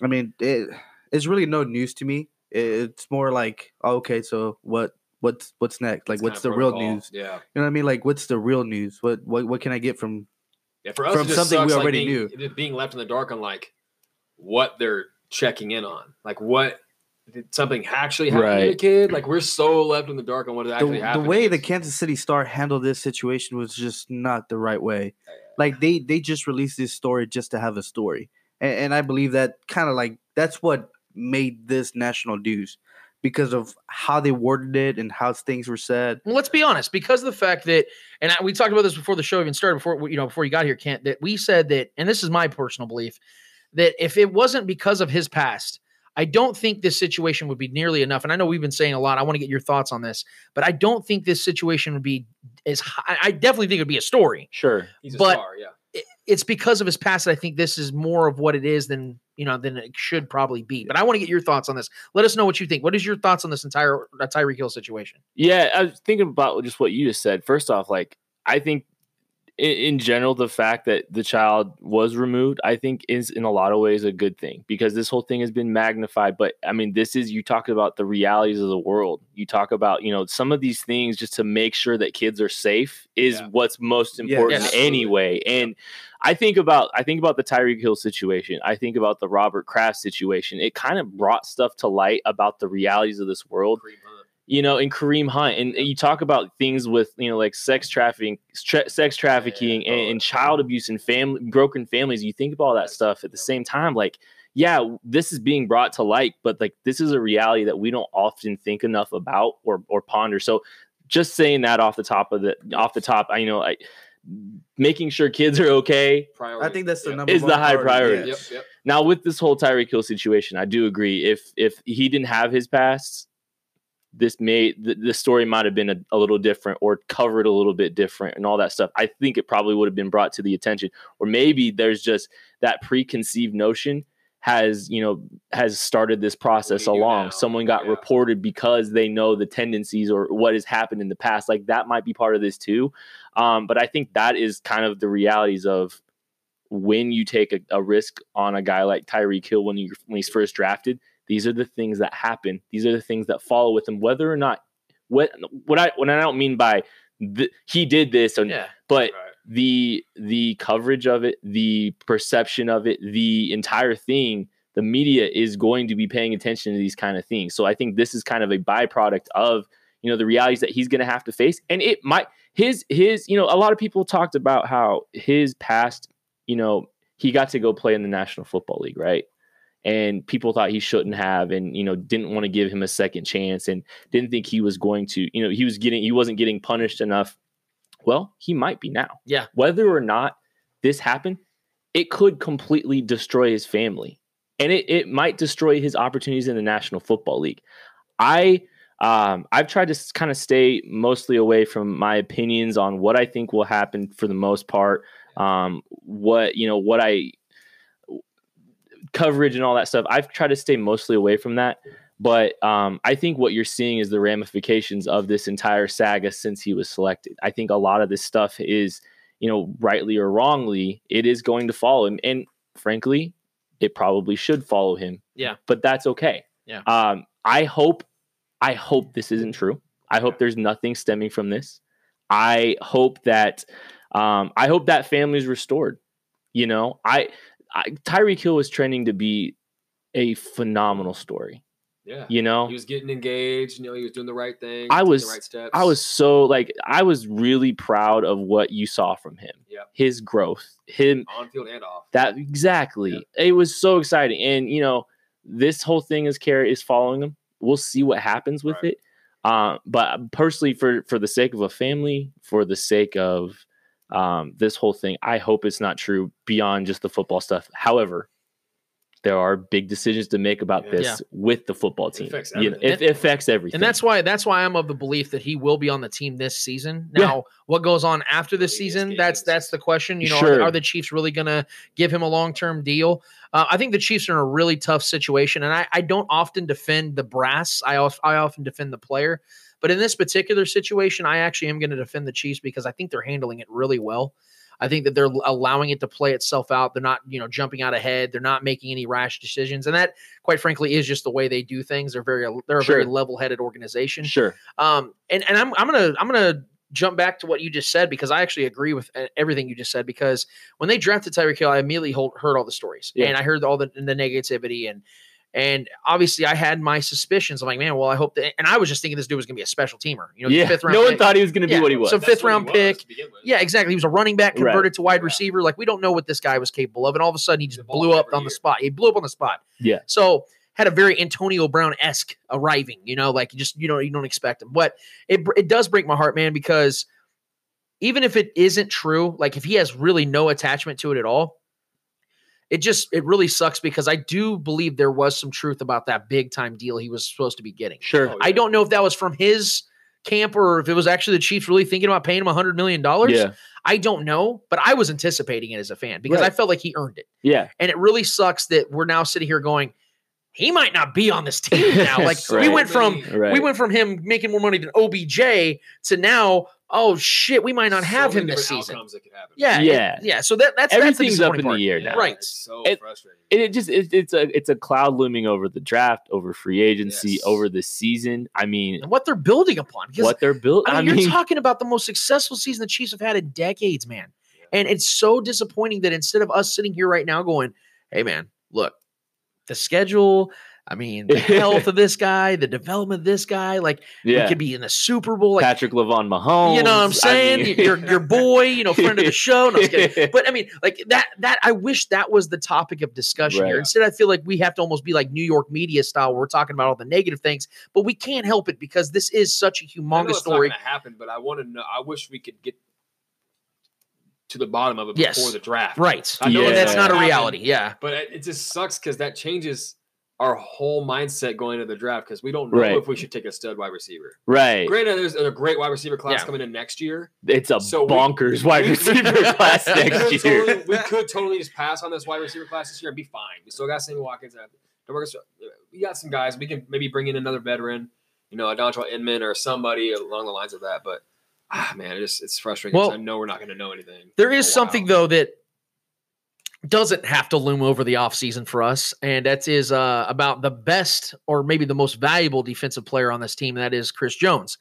I mean, it it's really no news to me. It, it's more like, oh, okay, so what? What's what's next? Like, It's what's the real news? Yeah. You know what I mean? Like, what's the real news? What what what can I get from? Yeah, for us, From something we sucks, like, already being, knew. Being left in the dark on like what they're checking in on, like what did something actually happen to the kid? Like we're so left in the dark on what actually the happened. The way the Kansas City Star handled this situation was just not the right way. Like they they just released this story just to have a story, and, and I believe that kind of like that's what made this national news because of how they worded it and how things were said. Well, let's be honest, because of the fact that, and I, we talked about this before the show even started, before you know, before you got here, Kent, that we said that, and this is my personal belief, that if it wasn't because of his past, I don't think this situation would be nearly enough. And I know we've been saying a lot. I want to get your thoughts on this, but I don't think this situation would be as high. I definitely think it would be a story. Sure. He's a but- star, yeah. It's because of his past. that I think this is more of what it is than you know than it should probably be. But I want to get your thoughts on this. Let us know what you think. What is your thoughts on this entire uh, Tyreek Hill situation? Yeah, I was thinking about just what you just said. First off, like I think in, in general, the fact that the child was removed, I think is in a lot of ways a good thing because this whole thing has been magnified. But I mean, this is you talk about the realities of the world. You talk about, you know, some of these things just to make sure that kids are safe is Yeah. what's most Yeah, important anyway. And I think about I think about the Tyreek Hill situation. I think about the Robert Kraft situation. It kind of brought stuff to light about the realities of this world Kareem Hunt. You know, and Kareem Hunt, and you talk about things with you know like sex trafficking, tra- sex trafficking, Yeah, and, and child abuse and family broken families. You think about all that stuff at the same time, like yeah, this is being brought to light, but like this is a reality that we don't often think enough about or or ponder. So just saying that off the top of the off the top, I you know, I making sure kids are okay Priority. I think that's the Yep. number Is the high priority, priority. Yep, yep. now with this whole Tyreek Hill situation, I do agree. If if he didn't have his past, this may the, the story might have been a, a little different or covered a little bit different and all that stuff. I think it probably would have been brought to the attention, or maybe there's just that preconceived notion has you know has started this process along. now? Someone got Yeah. reported because they know the tendencies or what has happened in the past. Like that might be part of this too. Um, but I think that is kind of the realities of when you take a, a risk on a guy like Tyreek Hill when you when he's first drafted, these are the things that happen. These are the things that follow with him, whether or not what what I what I don't mean by the, he did this, Yeah. but Right. the the coverage of it, the perception of it, the entire thing, the media is going to be paying attention to these kind of things. So I think this is kind of a byproduct of you know the realities that he's going to have to face, and it might his his you know a lot of people talked about how his past you know he got to go play in the National Football League, right? And people thought he shouldn't have, and you know, didn't want to give him a second chance, and didn't think he was going to, you know, he was getting, he wasn't getting punished enough. Well, he might be now. Yeah. Whether or not this happened, it could completely destroy his family, and it it might destroy his opportunities in the National Football League. I um, I've tried to kind of stay mostly away from my opinions on what I think will happen for the most part. Um, what you know, what I coverage and all that stuff. I've tried to stay mostly away from that. But um, I think what you're seeing is the ramifications of this entire saga since he was selected. I think a lot of this stuff is, you know, rightly or wrongly, it is going to follow him. and frankly, it probably should follow him. Yeah. But that's okay. Yeah. Um, I hope I hope this isn't true. I hope there's nothing stemming from this. I hope that um, I hope that family is restored. You know, I, I Tyreek Hill was trending to be a phenomenal story. Yeah. You know, He was getting engaged. You know, he was doing the right thing. I was- the right steps. I was so like I was really proud of what you saw from him. Yeah. His growth, him on field and off. that exactly. It was so exciting, and you know this whole thing is care is following him. We'll see what happens with Right. it. Uh, but personally, for for the sake of a family, for the sake of um, this whole thing, I hope it's not true beyond just the football stuff. However, there are big decisions to make about Yeah. this Yeah. with the football team. affects You know, everything. it, it affects everything. And that's why that's why I'm of the belief that he will be on the team this season. Yeah. Now, what goes on after this season? That's that's the question. You know, are, Sure. the, are the Chiefs really going to give him a long term deal? Uh, I think the Chiefs are in a really tough situation, and I, I don't often defend the brass. I of- I often defend the player, but in this particular situation, I actually am going to defend the Chiefs because I think they're handling it really well. I think that they're allowing it to play itself out. They're not, you know, jumping out ahead. They're not making any rash decisions, and that, quite frankly, is just the way they do things. They're very, they're a very level-headed organization. sure. Um, and and I'm I'm gonna I'm gonna jump back to what you just said because I actually agree with uh, everything you just said. Because when they drafted Tyreek Hill, I immediately heard all the stories Yeah. and I heard all the the negativity and and obviously I had my suspicions. I'm like, man, well, I hope that. And I was just thinking this dude was gonna be a special teamer. You know, yeah, fifth round. no one pick. thought he was going to Yeah, be what he was. so That's fifth round pick. to begin with. Yeah, exactly. He was a running back Right. converted to wide Yeah. receiver. Like we don't know what this guy was capable of, and all of a sudden he just blew up every on the spot. He blew up on the spot. Yeah. So had a very Antonio Brown esque arriving. You know, like you just you know you don't expect him, but it it does break my heart, man, because even if it isn't true, like if he has really no attachment to it at all. It just it really sucks because I do believe there was some truth about that big time deal he was supposed to be getting. Sure. Oh, I don't know if that was from his camp or if it was actually the Chiefs really thinking about paying him $100 million. Yeah. I don't know, but I was anticipating it as a fan because I felt like he earned it. Yeah. And it really sucks that we're now sitting here going, he might not be on this team now. Like we went from Right. we went from him making more money than OBJ to now, oh shit, we might not have him many this season. that could happen. Yeah, Yeah. it- yeah. So that that's Everything's that's up in disappointing the part. air Yeah, now. Right. It's so It- frustrating. It just it, it's a it's a cloud looming over the draft, over free agency, Yes. over the season. I mean, And what they're building upon. What they're built. I mean, you're talking about the most successful season the Chiefs have had in decades, man. And it's so disappointing that instead of us sitting here right now going, hey, man, look, the schedule, I mean, the health of this guy, the development of this guy, like yeah, could be in the Super Bowl. Like, Patrick Lavon Mahomes. you know what I'm I saying? mean- your your boy, you know, friend of the show. No, I'm just kidding. But I mean, like that that I wish that was the topic of discussion here. Instead, I feel like we have to almost be like New York media style. Where we're talking about all the negative things, but we can't help it because this is such a I know humongous it's story. not going to happen, but I want to know. I wish we could get to the bottom of it Yes. before the draft. Right. I know Yeah. That's not a happen, reality. Yeah. But it just sucks because that changes our whole mindset going into the draft because we don't know Right. if we should take a stud wide receiver. right. Granted, there's a great wide receiver class Yeah. coming in next year. It's a So we- bonkers wide we- receiver class We next could, year. totally, we could totally just pass on this wide receiver class this year and be fine. We still got Sammy Watkins. We got some guys. We can maybe bring in another veteran, you know, a Dontrelle Inman or somebody along the lines of that. But ah, man, it just, it's frustrating. Well, I know we're not going to know anything. There is something though that doesn't have to loom over the offseason for us, and that is uh, about the best or maybe the most valuable defensive player on this team, and that is Chris Jones.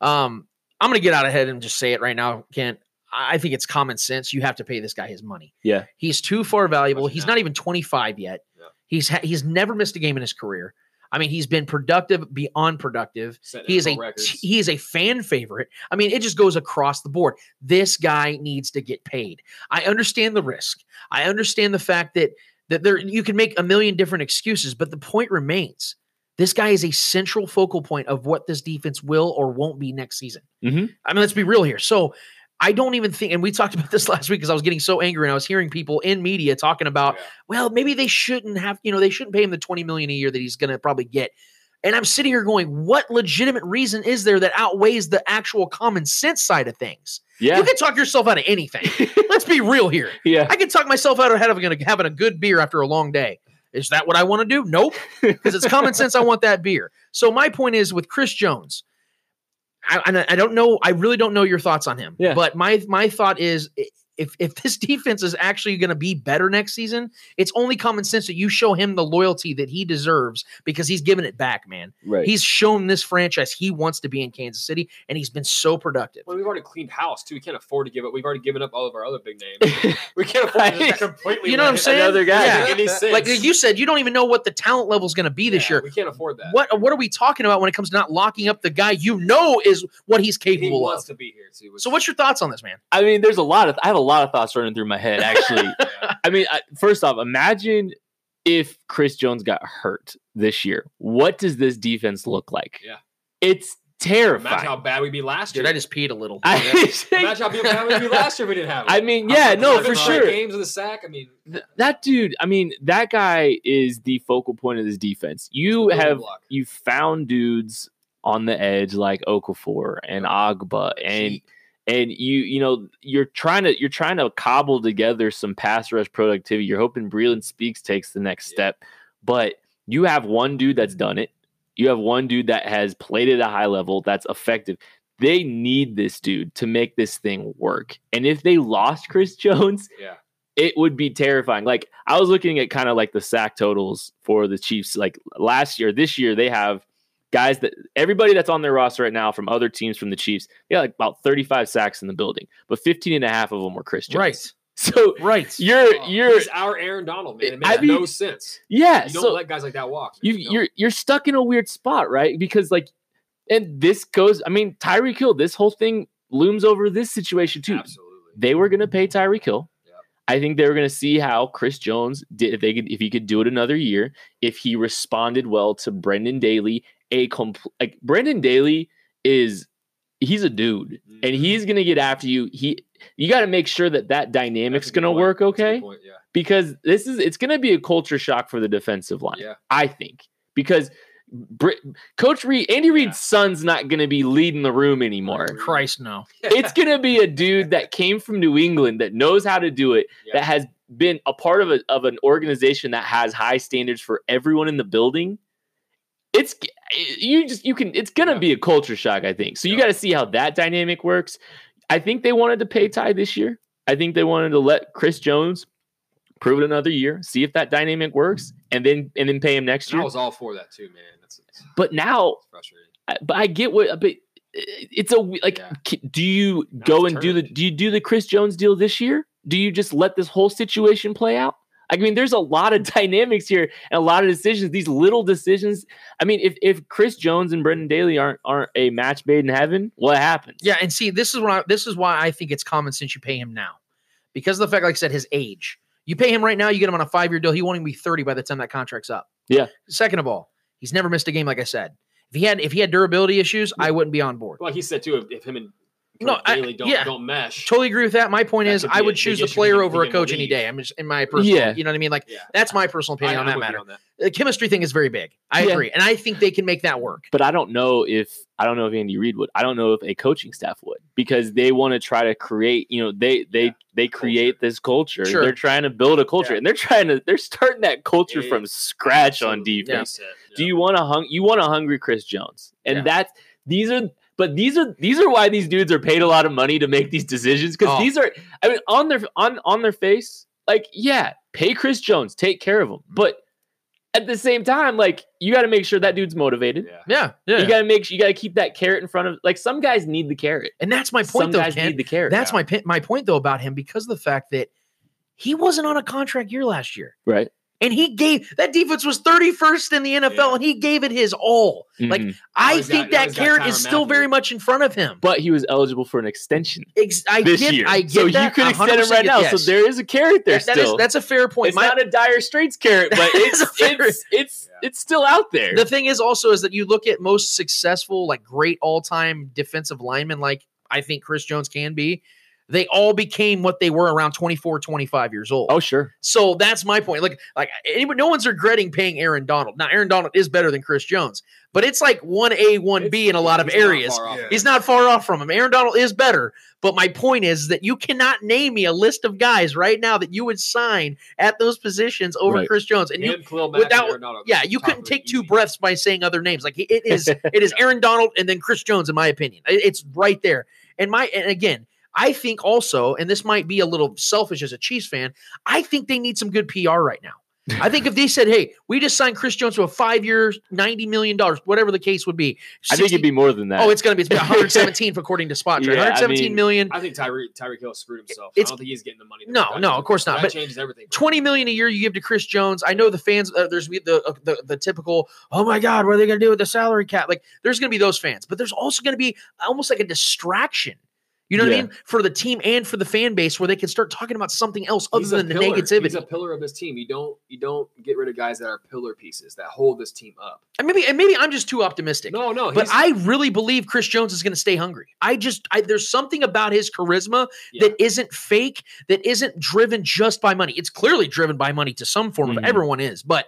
Um, I'm going to get out ahead and just say it right now, Kent. I I think it's common sense. You have to pay this guy his money. Yeah. He's too far valuable. He's not even 25 yet. Yeah. He's ha- he's never missed a game in his career. I mean, he's been productive beyond productive. Setting He is a records. he is a fan favorite. I mean, it just goes across the board. This guy needs to get paid. I understand the risk. I understand the fact that that there you can make a million different excuses, but the point remains. This guy is a central focal point of what this defense will or won't be next season. Mhm. I mean, let's be real here. So I don't even think, and we talked about this last week because I was getting so angry and I was hearing people in media talking about, Yeah. well, maybe they shouldn't have, you know, they shouldn't pay him the 20 million a year that he's going to probably get. And I'm sitting here going, what legitimate reason is there that outweighs the actual common sense side of things? Yeah. You can talk yourself out of anything. Let's be real here. yeah. I can talk myself out of having a, having a good beer after a long day. Is that what I want to do? Nope. Because it's common sense. I want that beer. So my point is with Chris Jones. I, I don't know. I really don't know your thoughts on him. Yeah. But my my thought is, if if this defense is actually going to be better next season, it's only common sense that you show him the loyalty that he deserves because he's given it back, man. Right. He's shown this franchise he wants to be in Kansas City, and he's been so productive. Well, we've already cleaned house too. We can't afford to give up. We've already given up all of our other big names. we can't afford to completely. You know what I'm saying? Another guy. Yeah. Make any sense. Like you said, you don't even know what the talent level is going to be this Yeah, year. we can't afford that. What what are we talking about when it comes to not locking up the guy you know is what he's he capable wants of? to be here too. So, what's your thoughts on this, man? I mean, there's a lot of I have a lot of thoughts running through my head. Actually, I mean, I, first off, imagine if Chris Jones got hurt this year. What does this defense look like? Yeah. it's terrifying. Imagine how bad we'd be last year. Dude, I just peed a little. I, Imagine how bad we'd be last year if we didn't have him. I mean, How- yeah, no, for sure. Games with a sack. I mean, Th- that dude, I mean, that guy is the focal point of this defense. You have block. you found dudes on the edge like Okafor and Ogbah and and you you know you're trying to you're trying to cobble together some pass rush productivity. You're hoping Breeland Speaks takes the next step, but you have one dude that's mm-hmm. done it. You have one dude that has played at a high level that's effective. They need this dude to make this thing work. And if they lost Chris Jones, yeah. it would be terrifying. Like I was looking at kind of like the sack totals for the Chiefs. Like last year, this year they have guys that everybody that's on their roster right now from other teams from the Chiefs, they got like about 35 sacks in the building, but 15 and a half of them were Chris Jones. right, So right. you're Oh, you're our Aaron Donald, man. It I makes mean, no sense. yeah. You don't so let guys like that walk. you man. you're you're stuck in a weird spot, right? Because like, and this goes. I mean, Tyreek Hill. This whole thing looms over this situation too. absolutely. they were going to pay Tyreek Hill. Yeah. I think they were going to see how Chris Jones did if they could if he could do it another year. If he responded well to Brendan Daly, a compl- like Brendan Daly is he's a dude and Mhm. he's going to get after you. He you got to make sure that that dynamic's That's a good going to point. work That's a good okay point, Yeah. because this is it's going to be a culture shock for the defensive line. Yeah. I think because. Br- Coach Reid, Andy Yeah. Reid's son's not going to be leading the room anymore Christ, no. it's going to be a dude that came from New England that knows how to do it, Yeah. that has been a part of a, of an organization that has high standards for everyone in the building. It's you just you can it's going to Yeah. be a culture shock, I think. So you Yeah. got to see how that dynamic works. I think they wanted to pay Ty this year. I think they wanted to let Chris Jones prove it another year, see if that dynamic works, and then and then pay him next And I was all for that too, man. That's it's But now frustrating. I- but I get what but it's a like Yeah. do you Now go and do the do you do the Chris Jones deal this year? Do you just let this whole situation play out? I mean, there's a lot of dynamics here and a lot of decisions. These little decisions. I mean, if if Chris Jones and Brendan Daly aren't aren't a match made in heaven, what happens? Yeah, and see, this is what I, this is why I think it's common sense you pay him now, because of the fact, like I said, his age. You pay him right now, you get him on a five year deal. He won't even be thirty by the time that contract's up. Yeah. Second of all, he's never missed a game. Like I said, if he had if he had durability issues, I wouldn't be on board. Well, he said too, if, if him and No, I- Daly don't yeah. don't mesh. Totally agree with that. My point That is, I be a would choose the issue for player over a coach any day. I'm just in my personal, Yeah. you know what I mean. Like Yeah. that's my personal opinion I- on I'm that matter. on that. The chemistry thing is very big. I Yeah. agree, and I think they can make that work. But I don't know if I don't know if Andy Reid would. I don't know if a coaching staff would because they want to try to create. You know, they they Yeah, they create this culture. Sure. They're trying to build a culture, Yeah. and they're trying to they're starting that culture Yeah, from scratch on defense. Yeah. Do you want a hung? You want a hungry Chris Jones, and Yeah. that's these are. But these are these are why these dudes are paid a lot of money to make these decisions because Oh. these are. I mean, on their on on their face, like yeah, pay Chris Jones, take care of him, mm-hmm. but. At the same time, like you got to make sure that dude's motivated. Yeah. Yeah, yeah. You got to make sure you got to keep that carrot in front of. Like some guys need the carrot. and that's my Some point, though. guys Ken. need the carrot. That's my pi- my point though about him because of the fact that he wasn't on a contract year last year. right. And he gave that defense was 31st in the NFL Yeah. and he gave it his all. Like Mhm. I he's think got- that he's carrot is still Mathieu. very much in front of him. but he was eligible for an extension Ex- I this get year, I get so you could extend him right now. yes. So there is a carrot there That- that is- still. that's a fair point. it's My- not a dire straits carrot, but It's it's fair- it's it's Yeah. it's still out there. the thing is also is that you look at most successful, like great all-time defensive linemen, like I think Chris Jones can be. They all became what they were around 24, 25 years old. oh sure, So that's my point. Like, like anybody, no one's regretting paying Aaron Donald. Now, Aaron Donald is better than Chris Jones, but it's like one A, one B in a lot of He's not areas. far. Yeah. He's not far off from him. Aaron Donald is better, but my point is that you cannot name me a list of guys right now that you would sign at those positions over Right. Chris Jones. And you, Khalil Mack, and without- Aaron yeah, you couldn't take two easy. breaths by saying other names. Like it is, it is Aaron Donald and then Chris Jones, in my opinion. It's right there. And my, and again, I think also, and this might be a little selfish as a Chiefs fan, I think they need some good PR right now. I think if they said, "Hey, we just signed Chris Jones to a five-year, ninety million dollars, whatever the case would be," I think it'd be more than that. Oh, it's going to be it's 117 according to Spotrac. Yeah, I mean- million. I think Tyreek Tyreek Hill screwed himself. It's- I don't think he's getting the money. No, no, of course not, That but changes everything. 20 million a year you give to Chris Jones. I know the fans uh, there's the, uh, the the typical, "Oh my god, what are they going to do with the salary cap?" Like there's going to be those fans, but there's also going to be almost like a distraction. You know what I mean? For the team and for the fan base where they can start talking about something else other He's than the pillar. negativity. He's a pillar of this team. You don't you don't get rid of guys that are pillar pieces that hold this team up. and maybe and maybe I'm just too optimistic. No, no, But I really believe Chris Jones is going to stay hungry. I just, I, there's something about his charisma Yeah. that isn't fake, that isn't driven just by money. It's clearly driven by money to some form Mhm. of everyone is, but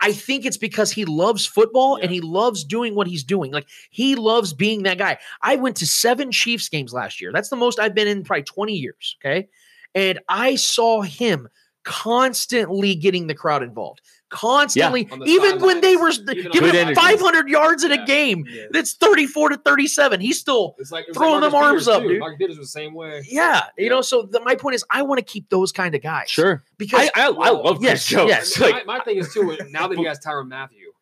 I think it's because he loves football and he loves doing what he's doing. Like he loves being that guy. I went to seven Chiefs games last year. That's the most I've been in probably 20 years. Okay. And I saw him constantly getting the crowd involved. Constantly, On the even when they were. Even giving the him 500 yards in Yeah. a game, Yeah. that's 34 to 37. He's still, It's like throwing like them Marcus arms Peters, up, too. dude. Marcus Peters was the same way. yeah, you know. So the, my point is, I want to keep those kind of guys. sure. because I, I, I love Yes, Chris Jones. yes. Like, my, my thing is too. Now that he has Tyrann Mathieu,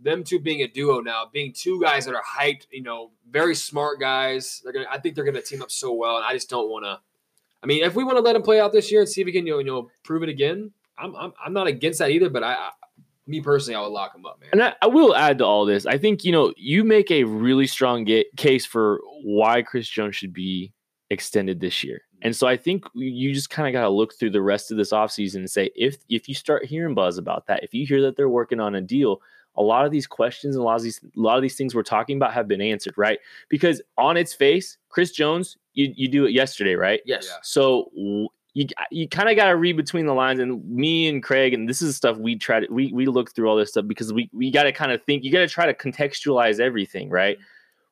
them two being a duo now, being two guys that are hyped, you know, very smart guys. They're gonna. I think they're gonna team up so well, and I just don't want to. I mean, if we want to let him play out this year and see if he can, you know, you know prove it again, I'm, I'm I'm not against that either. But I, I me personally, I would lock him up, man. And I, I will add to all this. I think you know you make a really strong ga- case for why Chris Jones should be extended this year. And so I think you just kind of got to look through the rest of this offseason and say if if you start hearing buzz about that, if you hear that they're working on a deal, a lot of these questions and a lot of these a lot of these things we're talking about have been answered, right? Because on its face, Chris Jones, you you do it yesterday, right? yes, Yeah. So you you kind of got to read between the lines, and me and Craig, and this is stuff we try to we we look through all this stuff because we we got to kind of think. You got to try to contextualize everything, right?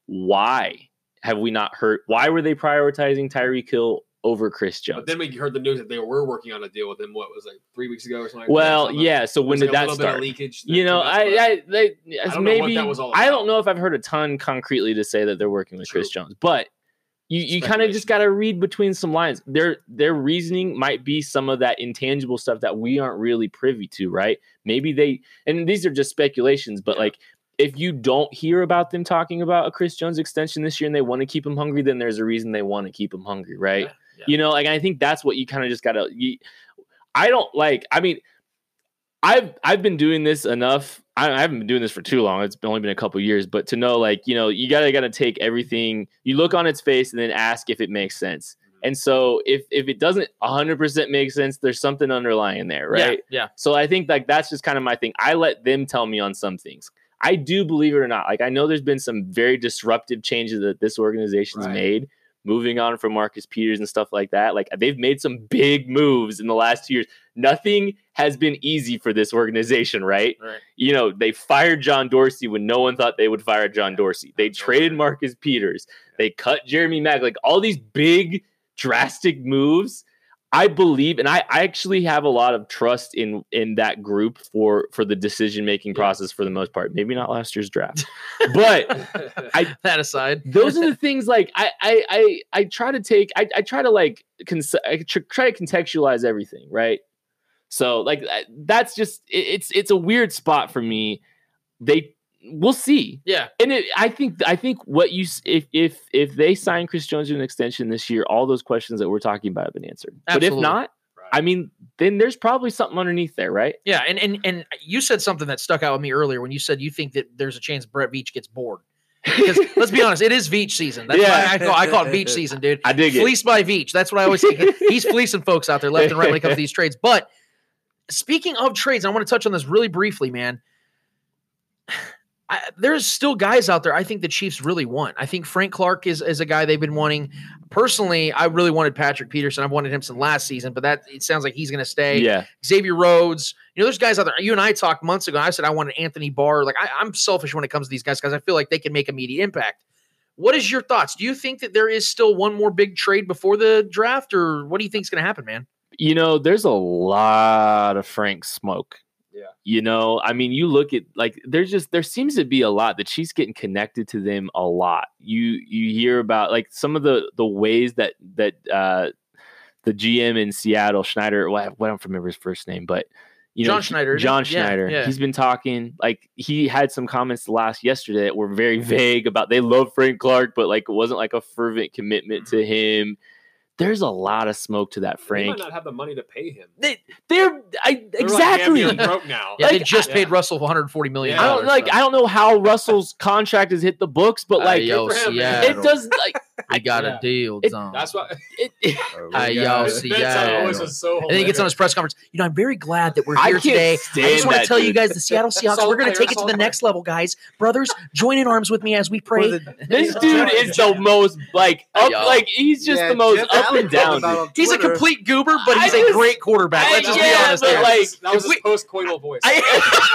Why have we not heard? Why were they prioritizing Tyreek Hill over Chris Jones? But then we heard the news that they were working on a deal with him. What was it, like three weeks ago or something? Like that? well, Something- yeah. So when did like that little bit of start? leakage. You know, I, I, they, as don't know what maybe that was all I don't know if I've heard a ton concretely to say that they're working with Chris Jones, but you, you kind of just got to read between some lines. Their their reasoning might be some of that intangible stuff that we aren't really privy to, right? Maybe they and these are just speculations, but Yeah. like if you don't hear about them talking about a Chris Jones extension this year and they want to keep him hungry, then there's a reason they want to keep him hungry, right? Yeah, yeah. You know, like I think that's what you kind of just gotta. You, I don't like. I mean, I've I've been doing this enough. I, I haven't been doing this for too long. It's only been a couple years, but to know, like, you know, you gotta gotta take everything. You look on its face and then ask if it makes sense. Mm-hmm. And so, if if it doesn't 100 percent make sense, there's something underlying there, right? Yeah, yeah. So I think like that's just kind of my thing. I let them tell me on some things. I do believe it or not. Like I know there's been some very disruptive changes that this organization's Right. made, moving on from Marcus Peters and stuff like that. Like they've made some big moves in the last two years. Nothing has been easy for this organization, right? Right. You know, they fired John Dorsey when no one thought they would fire John Dorsey. They traded Marcus Peters. They cut Jeremy Mack. Like all these big, drastic moves. I believe, and I, I actually have a lot of trust in in that group for for the decision making process for the most part. Maybe not last year's draft, but I- that aside, those are the things like I I I, I try to take I, I try to like cons- I try to contextualize everything right. So like that's just it's it's a weird spot for me. They we'll see, yeah, and it, I think I think what you if if if they sign Chris Jones to an extension this year, all those questions that we're talking about have been answered. But if Absolutely. not, I mean, then there's probably something underneath there, right? yeah. And and and you said something that stuck out with me earlier when you said you think that there's a chance Brett Veach gets bored. Because let's be honest, it is Veach season. That's Yeah. why I call, I call it Veach season, dude. I dig it. Fleeced by Veach. That's what I always think. He's fleecing folks out there left and right when it comes to these trades. But speaking of trades, I want to touch on this really briefly, man. I, there's still guys out there I think the Chiefs really want. I think Frank Clark is, is a guy they've been wanting. Personally, I really wanted Patrick Peterson. I've wanted him since last season, but that it sounds like he's going to stay. Yeah, Xavier Rhodes. You know, there's guys out there. You and I talked months ago. I said I wanted Anthony Barr. Like I, I'm selfish when it comes to these guys because I feel like they can make immediate impact. What is your thoughts? Do you think that there is still one more big trade before the draft, or what do you think is going to happen, man? You know, there's a lot of Frank smoke Yeah. You know, I mean, you look at like there's just there seems to be a lot. The Chiefs getting connected to them a lot. You you hear about like some of the the ways that that uh the GM in Seattle, Schneider, well, I don't remember his first name, but you know, John Schneider, John it? Yeah, Schneider. yeah. He's been talking like he had some comments last yesterday that were very vague about they love Frank Clark, but like it wasn't like a fervent commitment to him. There's a lot of smoke to that They Frank. might not have the money to pay him. They, they're I, They're like, damn exactly. near broke now. Yeah, they just I- paid yeah. Russell 140 million. Yeah. I don't like. I don't know how Russell's contract has hit the books, but uh, like yo, good for it Seattle. does. Like I got Yeah. a deal, It- Tom. That's why. it, Hey, yo, That's oh, see, how it yeah. always was so and then he gets on his press conference. You know, I'm very glad that we're I here can't today. I just want to that tell you guys, the Seattle Seahawks, Solid we're going to take it to the next level, guys. Brothers, join in arms with me as we pray. this dude is the most like up. Yo. Like he's just Yeah, the most Jeff up Allen and down. talked about dude. on He's a complete goober, but he's just- a great quarterback. I- Let's just yeah, be honest but like, that was if his post coital voice. I,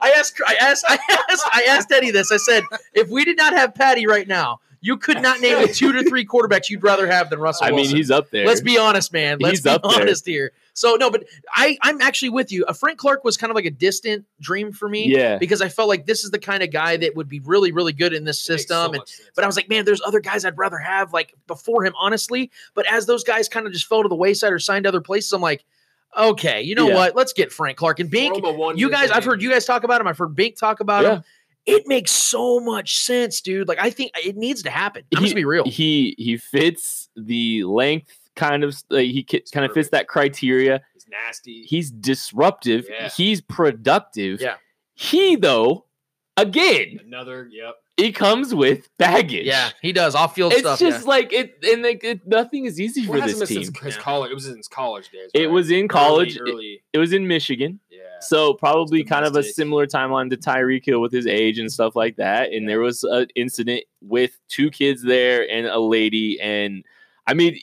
I asked, I asked, I asked, I asked Eddie this. I said, if we did not have Patty right now, you could not name the two to three quarterbacks you'd rather have than Russell I mean, he's up there. Let's be honest, man. Let's He's be up there. honest here. So no, but I, I'm actually with you. Uh, Frank Clark was kind of like a distant dream for me. Yeah. Because I felt like this is the kind of guy that would be really, really good in this It makes so system. and but I was like, man, there's other guys I'd rather have like before him, honestly. But as those guys kind of just fell to the wayside or signed other places, I'm like, okay, you know Yeah. what? Let's get Frank Clark and Bink. Throw him a one You guys, I've heard you guys talk about him. I've heard Bink talk about Yeah. him. It makes so much sense, dude. Like I think it needs to happen. I'm just be real. He he fits the length kind of. Like, he ki- kind of fits that criteria. He's nasty. He's disruptive. Yeah. He's productive. Yeah. He though, again, Another. Yep. He comes with baggage. yeah, he does. Off field It's stuff. It's just yeah. like it, and like it, nothing is easy Well, for it this hasn't team. since his Yeah. college. It was in his college days. It was in college. It- Early. It was in Michigan. yeah. So probably kind of a similar timeline to Tyreek Hill with his age and stuff like that. And there was an incident with two kids there and a lady. And I mean,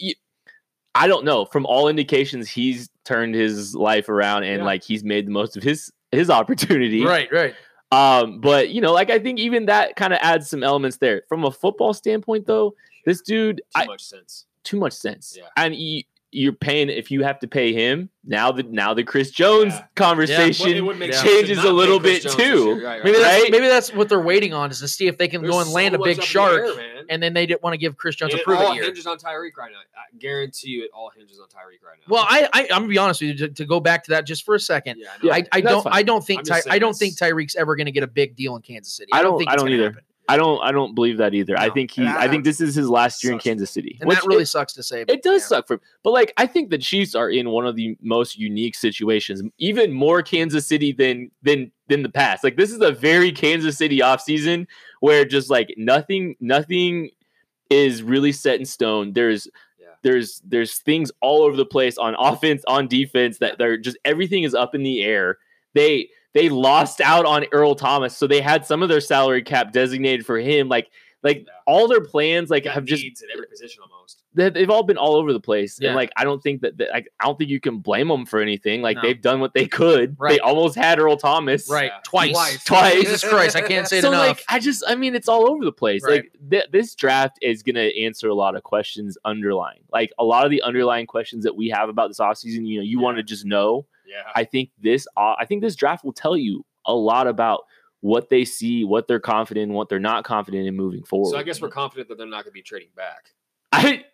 I don't know. From all indications, he's turned his life around and Yeah. like he's made the most of his his opportunity. right, right. Um, but you know, like I think even that kind of adds some elements there. From a football standpoint, though, this dude, Too I, much sense. too much sense. Yeah. And you, you're paying if you have to pay him now. The now the Chris Jones Yeah. conversation Well, it would make Yeah. sense changes a little bit Jones too. Right, right. Maybe that's Right? maybe that's what they're waiting on is to see if they can There's go and land so a big much the shark, air, and then they didn't want to give Chris Jones And a it all year. hinges on Tyreek right now. I guarantee you, it all hinges on Tyreek right now. Well, I, I I'm gonna be honest with you to, to go back to that just for a second. yeah, I I, I don't fine. I don't think I'm Ty, I don't think Tyreek's ever going to get a big deal in Kansas City. I I don't, don't- think I it's don't gonna either. happen. I don't I don't believe that either. I think he I, I- think this is his last year in Kansas City. And which that really it, sucks to say. but it does yeah. suck for him. But like I think the Chiefs are in one of the most unique situations, even more Kansas City than than than the past. Like this is a very Kansas City offseason where just like nothing nothing is really set in stone. There's Yeah. there's there's things all over the place on offense, on defense that they're just everything is up in the air. They they lost out on Earl Thomas, so they had some of their salary cap designated for him. Like like Yeah. all their plans like Got have just needs at every position almost. they- they've all been all over the place. Yeah. And like I don't think that, that like, I don't think you can blame them for anything. Like No. they've done what they could. They almost had Earl Thomas. Right, Yeah. twice, Twice. Twice. Jesus Christ, I can't say it so enough. like I just I mean it's all over the place. Right. Like th- this draft is gonna answer a lot of questions underlying. Like a lot of the underlying questions that we have about this offseason, you know, you Yeah. want to just know. Yeah. I think this uh, I think this draft will tell you a lot about what they see, what they're confident in, what they're not confident in moving forward. so I guess we're confident that they're not going to be trading back. I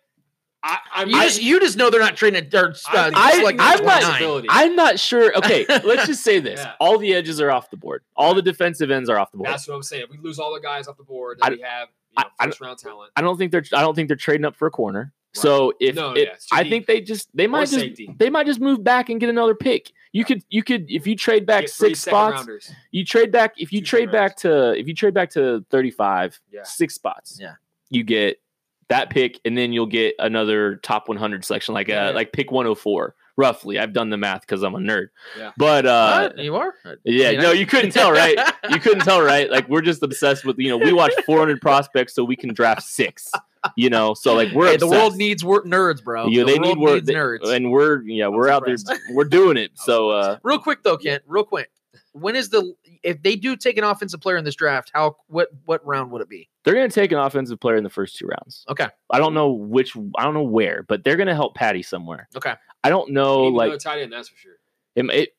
I, I'm, you just you just know they're not trading at or, uh, I, like I'm not- I'm not sure. Okay, let's just say this: Yeah. all the edges are off the board. All the defensive ends are off the board. That's what I'm saying. If we lose all the guys off the board that I- we have, you I- know, I- first round talent. I don't think they're. I don't think they're trading up for a corner. So if No, it- yeah, I think they just they might just safety. they might just move back and get another pick. You could you could if you trade back Get three six second spots. rounders. You trade back if you Two trade second back to if you trade back to thirty five. Yeah. Six spots. Yeah. You get that pick and then you'll get another top 100 selection like Yeah. uh like pick 104 roughly. I've done the math because I'm a nerd. Yeah. But uh What? you are. Yeah, You know? no, you couldn't tell, right? You couldn't tell, right? Like we're just obsessed with, you know, we watch 400 prospects so we can draft six. You know, so like we're Hey, the world needs wor- nerds, bro. Yeah, the they world need work, needs nerds. and we're yeah, we're out there, we're doing it. So uh, Real quick though, Kent. Real quick. When is the if they do take an offensive player in this draft? How what what round would it be? they're going to take an offensive player in the first two rounds. Okay. I don't know which, I don't know where, but they're going to help Patty somewhere. Okay. I don't know, We like another tight end, that's for sure. it, it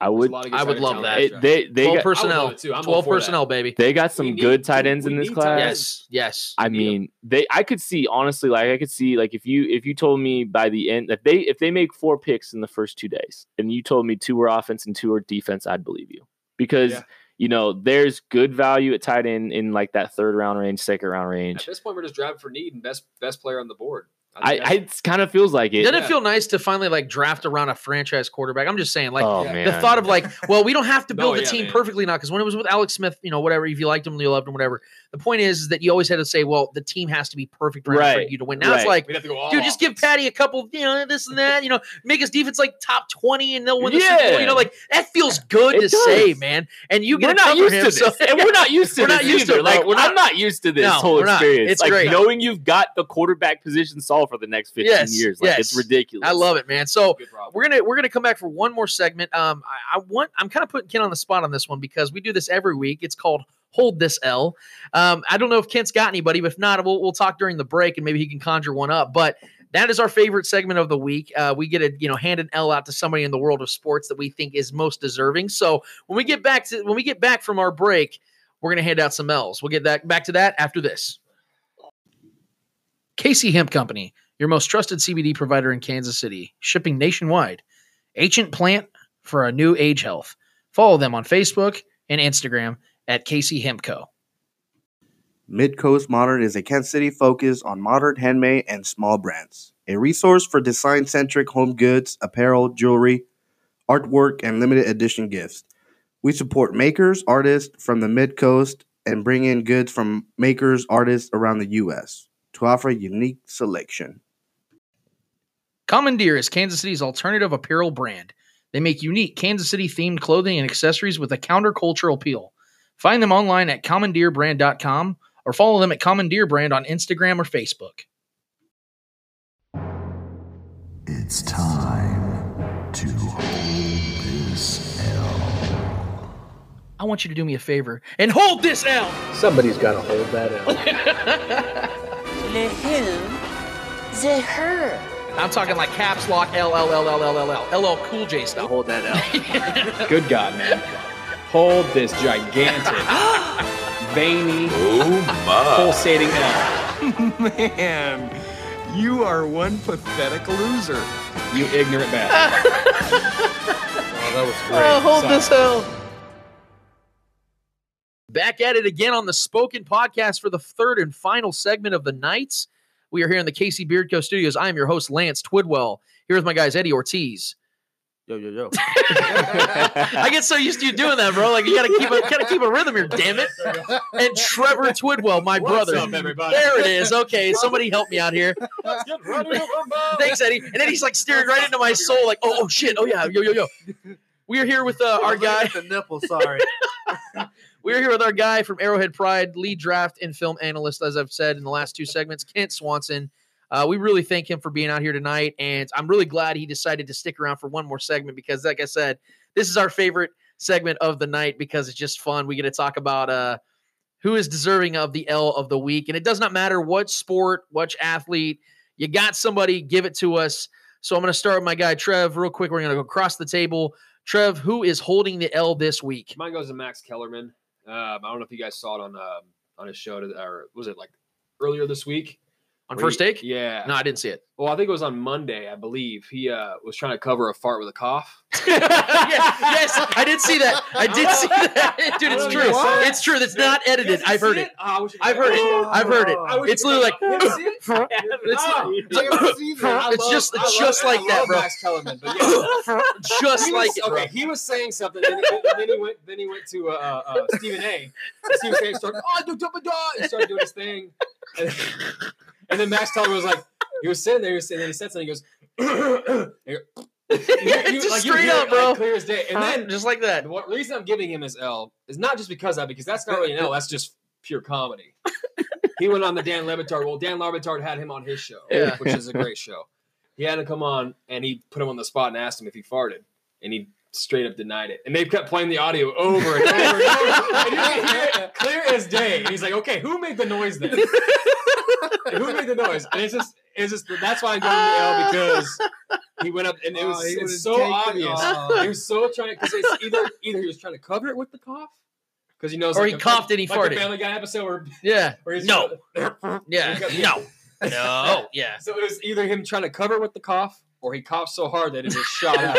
I would. a lot of good I would love that. in It, they they 12 got, personnel. love it too. I'm 12 for that. personnel, baby. they got some need- good tight ends in this class. Yes, yes. I mean, they I could see honestly, like I could see like if you if you told me by the end that they if they make four picks in the first two days and you told me two were offense and two were defense, I'd believe you because Yeah. you know there's good value at tight end in like that third round range, second round range. At this point, we're just driving for need and best best player on the board. I, I it kind of feels like it. Doesn't it feel nice to finally like draft around a franchise quarterback? I'm just saying, like oh yeah. man, the thought of like, well, we don't have to No, build the yeah, team man. perfectly now because when it was with Alex Smith, you know, whatever, if you liked him, you loved him, whatever. The point is, is that you always had to say, well, the team has to be perfect around for you to win. Now it's like, we'd have to go all dude, just give. Patty a couple, you know, this and that, you know, make his defense like top 20 and they'll win the Super Bowl. You know, like that feels good It to does. say, man. And you get we're not used him. to this, so- and we're not used to We're this not used to either. it. Like, Like, we're I'm not- not used to this whole experience. It's like great. knowing you've got the quarterback position solved for the next 15 Yes, years. Like it's ridiculous. I love it, man. So we're gonna we're gonna come back for one more segment. Um, I, I want I'm kind of putting Ken on the spot on this one because we do this every week. It's called Hold This L. Um, I don't know if Kent's got anybody, but if not, we'll we'll talk during the break and maybe he can conjure one up. But that is our favorite segment of the week. Uh, we get a you know hand an L out to somebody in the world of sports that we think is most deserving. So when we get back to when we get back from our break, we're gonna hand out some L's. We'll get that back to that after this. Casey Hemp Company, your most trusted CBD provider in Kansas City, shipping nationwide. Ancient plant for a new age health. Follow them on Facebook and Instagram at Casey Hemp Co. Midcoast Modern is a Kansas City focus on modern handmade and small brands. A resource for design centric home goods, apparel, jewelry, artwork, and limited edition gifts. We support makers, artists from the Midcoast, and bring in goods from makers, artists around the U.S. to offer a unique selection. Commandeer is Kansas City's alternative apparel brand. They make unique Kansas City themed clothing and accessories with a countercultural appeal. Find them online at commandeerbrand.com or follow them at Commandeer Brand on Instagram or Facebook. It's time to hold this L. I want you to do me a favor and hold this L. Somebody's got to hold that L. The who? The her. I'm talking like caps lock L L L L L L L L L Cool J stuff. Hold that out. Good God, man. Hold this gigantic, veiny, Oh pulsating L. Man, you are one pathetic loser. You ignorant bastard. oh, that was great. Oh, hold Sorry. this hell. Back at it again on the Spoken Podcast for the third and final segment of the night. We are here in the Casey Beardco Studios. I am your host, Lance Twidwell. Here with my guys, Eddie Ortiz. Yo, yo, yo. I get so used to you doing that, bro. Like you gotta keep a gotta keep a rhythm here, damn it. And Trevor Twidwell, my What's brother. up, everybody? There it is. Okay, somebody help me out here. Thanks, Eddie. And then he's like staring right into my soul, like, oh, oh shit, oh yeah, yo, yo, yo. We are here with uh, our guy. The nipple, sorry. We're here with our guy from Arrowhead Pride, lead draft and film analyst, as I've said in the last two segments, Kent Swanson. Uh, we really thank him for being out here tonight, and I'm really glad he decided to stick around for one more segment because, like I said, this is our favorite segment of the night because it's just fun. We get to talk about uh, who is deserving of the L of the week, and it does not matter what sport, which athlete. You got somebody, give it to us. So I'm going to start with my guy Trev real quick. We're going to go across the table. Trev, who is holding the L this week? Mine goes to Max Kellerman. Um, I don't know if you guys saw it on um, on his show, to, or was it like earlier this week? On first take? Yeah. No, I didn't see it. Well, I think it was on Monday, I believe. He uh, was trying to cover a fart with a cough. yeah, yes, I did see that. I did see that, dude. It's true. What? It's true. That's not edited. I've heard it. Oh, I've, heard it. I've heard it. It's literally like. It's, Oh, it's like- you ever see that? I it's just I love- just I like that, bro. Max Kellerman, but yeah. Just like it, bro. Okay, he was saying something, then he, then he went, then he went to uh, uh, Stephen A. Stephen A. started, oh, do do do. He started doing his thing, and, then Max Kellerman was like, he was sitting there, he was sitting, and he said something. He goes, Yeah, you- just like, straight up, bro. like, clear as day. And then just like that. the reason I'm giving him his L is not just because of that, because that's not really an L. That's just pure comedy. he went on the Dan Le Batard. Well, Dan Le Batard had him on his show, Yeah. which is a great show. He had to come on, and he put him on the spot and asked him if he farted, and he straight up denied it. And they kept playing the audio over and over and over, and you can hear it clear as day. And he's like, "Okay, who made the noise then? who made the noise?" And it's just, it's just that's why I'm going him the L because he went up, and it Oh, was he it's so obvious. oh. He was so trying because it's either either he was trying to cover it with the cough because he knows, Or like he the- coughed and he like farted. The Family Guy episode where, Yeah. where he's No. trying to- Yeah. No. No. Yeah. So it was either him trying to cover it with the cough, or he coughed so hard that it just shot out.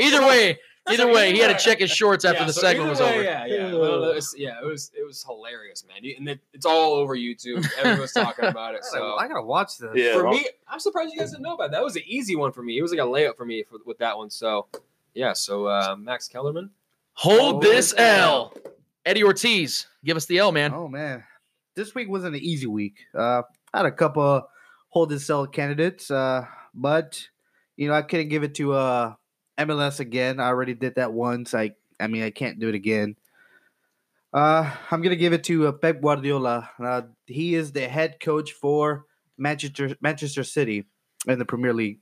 Either way, either way, he had to check his shorts after Yeah, the so segment was way, over. Yeah, yeah, well, it was, yeah. It was it was hilarious, man. And it, it's all over YouTube. Everyone's talking about it. So I gotta watch this. Yeah, for well- me, I'm surprised you guys didn't know about it. that. Was an easy one for me. It was like a layup for me for, with that one. So yeah. So uh, Max Kellerman. Hold Hold this this L. Eddie Ortiz, give us the L, man. Oh man, this week wasn't an easy week. Uh, I had a couple hold and sell candidates, uh, but you know I couldn't give it to uh, MLS again. I already did that once. I I mean I can't do it again. Uh, I'm gonna give it to uh, Pep Guardiola. Uh, he is the head coach for Manchester Manchester City in the Premier League.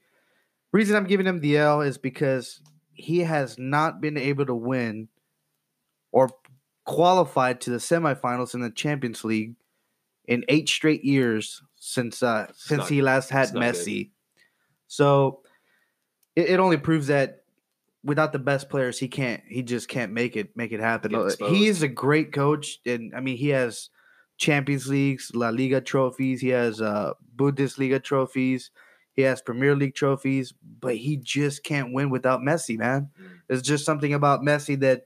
Reason I'm giving him the L is because he has not been able to win or qualified to the semifinals in the Champions League in eight straight years since uh since not- he last had not good. Messi. So it, it only proves that without the best players, he can't he just can't make it make it happen. Get Uh. He is a great coach, and I mean he has Champions Leagues, La Liga trophies, he has uh Bundesliga trophies, he has Premier League trophies, but he just can't win without Messi, man. Mm. There's just something about Messi that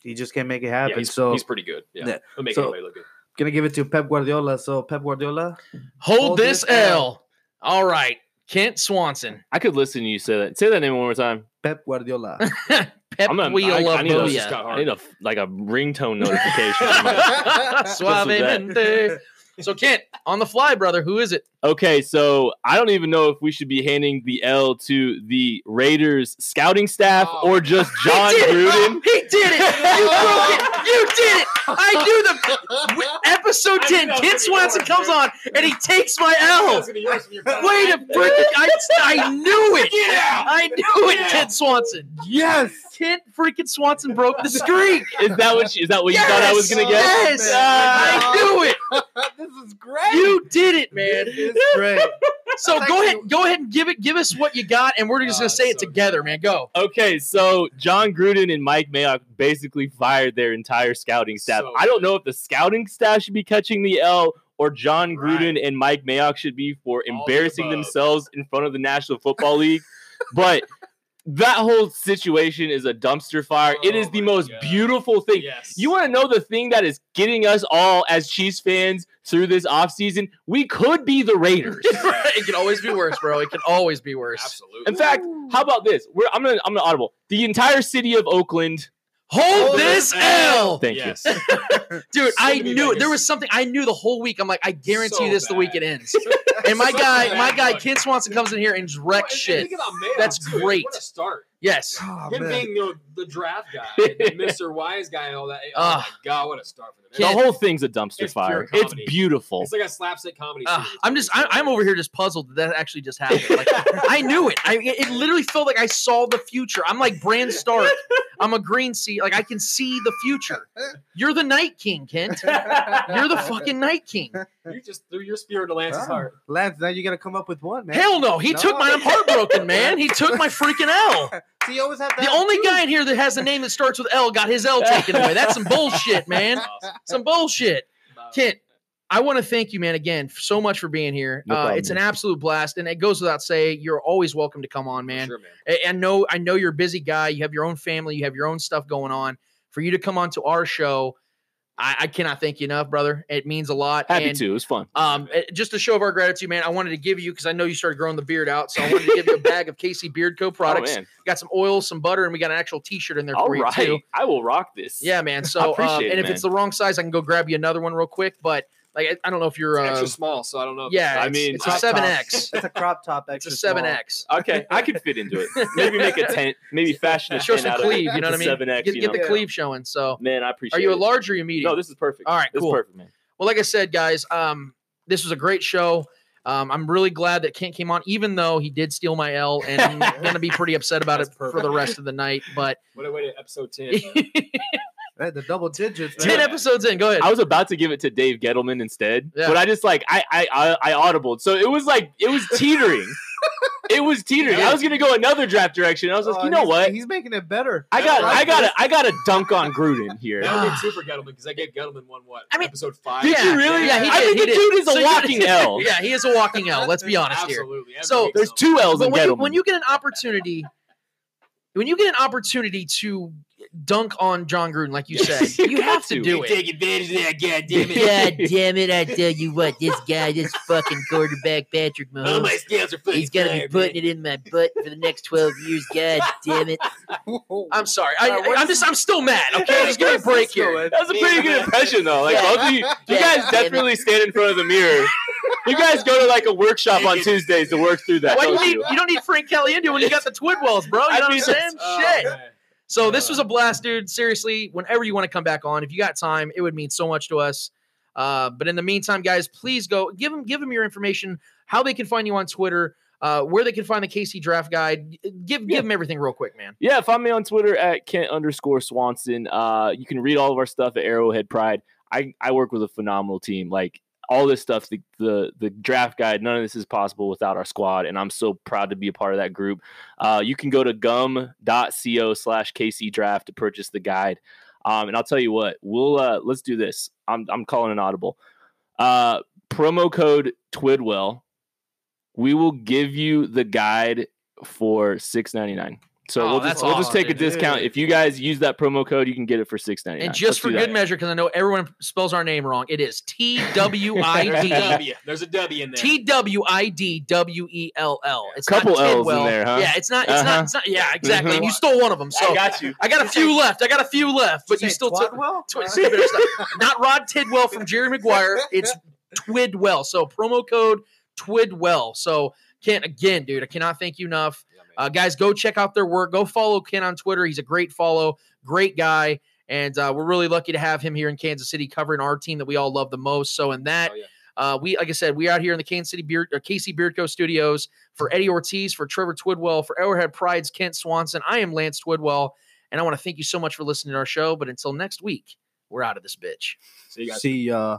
he just can't make it happen. Yeah, he's, so he's pretty good. Yeah, Yeah. he'll make So- anybody look good. gonna give it to Pep Guardiola. So Pep Guardiola, Hold, Hold this this L. L. All right. Kent Swanson. I could listen to you say that. Say that name one more time. Pep Guardiola. Pep I'm gonna, I, of I need, a, Booyah. I need a like a ringtone notification. Suavemente. So Kent, on the fly, brother, who is it? Okay, so I don't even know if we should be handing the L to the Raiders scouting staff Oh. or just Jon he did Gruden. It. He did it. You broke it. You did it. I knew the episode ten. knew Kent Swanson yours, comes man. on and he takes my L. That's gonna be yours from your pal. Wait a freaking! I, I knew it. Yeah. I knew it. Yeah. Kent Swanson. yes. Kent freaking Swanson broke the streak. Is that what you, is that what you thought I was gonna get? Yes. Ah. I knew it. this is great. You did it, man. It's great. So That's go actually- ahead, go ahead and give it. Give us what you got, and we're just gonna say it so together, man. Go. Okay, so Jon Gruden and Mike Mayock basically fired their entire scouting staff. So I don't know if the scouting staff should be catching the L or Jon Right. Gruden and Mike Mayock should be for embarrassing above. themselves in front of the National Football League. but that whole situation is a dumpster fire. it Oh is the oh most God. beautiful thing. Yes. You want to know the thing that is getting us all as Chiefs fans through this offseason? We could be the Raiders. it can always be worse, bro. It can always be worse. absolutely. In fact, how about this? We're I'm gonna I'm gonna audible. The entire city of Oakland. Hold this L, Thank yes. dude. I Soon to be knew it. There was something I knew the whole week. I'm like, I guarantee So you this the week it ends. And my So guy, bad, my guy, Ken Swanson comes in here and just wrecks And shit. Think about Mayock, That's too. great. What a start. Yes. Oh, Him man. being the, the draft guy, the Mr. Wise guy, and all that. Oh Ah. my god, what a start for them. The whole thing's a dumpster It's pure fire. It's beautiful. It's like a slapstick comedy. Uh. I'm just, I, I'm over here just puzzled that that actually just happened. Like, I knew it. I, it literally felt like I saw the future. I'm like Bran Stark. I'm a greenseer. Like I can see the future. You're the Night King, Kent. You're the fucking Night King. You just threw your spear into Lance's heart. Lance, now you gotta come up with one, man. Hell no. He No. took mine. I'm heartbroken, man. He took my freaking L. So you always have The only too. guy in here that has a name that starts with L got his L taken away. That's some bullshit, man. Awesome. Some bullshit. Wow. Kent, I want to thank you, man, again, so much for being here. No uh, problem, it's an absolute blast, and it goes without saying, you're always welcome to come on, man. For sure, man. I, I know, I know you're a busy guy. You have your own family, you have your own stuff going on. For you to come on to our show, I, I cannot thank you enough, brother. It means a lot. Happy and, to. It was fun. Um, eh, just a show of our gratitude, man. I wanted to give you because I know you started growing the beard out, so I wanted to give you a bag of KC Beard Co. products. Oh. Got some oil, some butter, and we got an actual T-shirt in there All for you too. I will rock this. Yeah, man. So, um, and it, if it's the wrong size, I can go grab you another one real quick. But like, I, I don't know if you're. It's Uh, extra small, so I don't know. if yeah, I mean, it's a seven X. It's a crop top. It's a seven X. Okay, I could fit into it. Maybe make a tent. Maybe fashion a Show tent some out cleave. of You know what I mean? Seven X. Get, get the cleave showing. So, Man, I appreciate. are you a it. large or you a medium? No, this is perfect. All right, this cool. is perfect, man. Well, like I said, guys, um, this was a great show. Um, I'm really glad that Kent came on, even though he did steal my L, and I'm gonna be pretty upset about it That's for the rest of the night. But What a way to episode ten. man. Hey, the double digits. ten man. episodes in, go ahead. I was about to give it to Dave Gettleman instead, Yeah. but I just like I I I, I audibled, so it was like it was teetering. it was teetering. I was gonna go another draft direction. I was like, Oh, you know he's- what? He's making it better. I got, like I got, this. to I got to dunk on Gruden here. That'll be two for Gettleman because I gave Gettleman one what? I mean- episode five. Did you really? Yeah, he I did. think he the did. dude is a So you- walking L. yeah, he is a walking L. Let's be honest here. Absolutely. So- There's two L's But in when you, Gettleman. when you get an opportunity, when you get an opportunity to dunk on Jon Gruden, like you said, You you, have to to. do You it. Take advantage of that, goddamn God damn it, I tell you what, this guy, this fucking quarterback, Patrick All Mahomes, my scales are fucking he's gonna be putting man. it in my butt for the next 12 years. God damn it. I'm sorry. I, Alright, what I'm just I'm still mad. Okay, I'm just give me a break here. that was a pretty good impression, though. Like Yeah. you, you guys damn definitely stand in front of the mirror. You guys go to like a workshop on Tuesdays to work through that. Why do you don't need you? you don't need Frank Caliendo when you got the Twidwells, bro? You I know what I'm saying? Oh, Shit. So this was a blast, dude. Seriously, whenever you want to come back on, if you got time, it would mean so much to us. Uh, but in the meantime, guys, please go give them give them your information, how they can find you on Twitter, uh, where they can find the KC Draft Guide. Give Yeah. give them everything real quick, man. Yeah, find me on Twitter at Kent underscore Swanson. Uh, you can read all of our stuff at Arrowhead Pride. I, I work with a phenomenal team. Like all this stuff, the, the the draft guide, none of this is possible without our squad, and I'm so proud to be a part of that group. Uh, you can go to gum.co slash KC draft to purchase the guide. Um, and I'll tell you what, we'll uh, let's do this. I'm I'm calling an audible. Uh, promo code Twidwell. We will give you the guide for six ninety nine. So Oh, we'll just we'll just awesome, take a dude. discount. If you guys use that promo code, you can get it for six ninety nine. And just for good measure, because I know everyone spells our name wrong, it is T W I There's a D W. There's a W in there. T W I D W E L L. It's a Couple not L's in there, huh? Yeah, it's not. It's Uh-huh. not. It's not. Yeah, exactly. And you stole one of them. So I got you. I got a few left. I got a few left, but Did you still took. Twidwell? Tw- see, better. Not Rod Tidwell from Jerry Maguire. It's Twidwell. So promo code Twidwell. So Kent, again, dude, I cannot thank you enough. Uh, guys, go check out their work. Go follow Ken on Twitter. He's a great follow, great guy, and uh, we're really lucky to have him here in Kansas City covering our team that we all love the most. So, in that, Oh, yeah. uh, we like I said, we out here in the Kansas City Beard or KC Beardco Studios for Eddie Ortiz, for Trevor Twidwell, for Arrowhead Pride's Kent Swanson. I am Lance Twidwell, and I want to thank you so much for listening to our show. But until next week, we're out of this bitch. See you guys. See ya.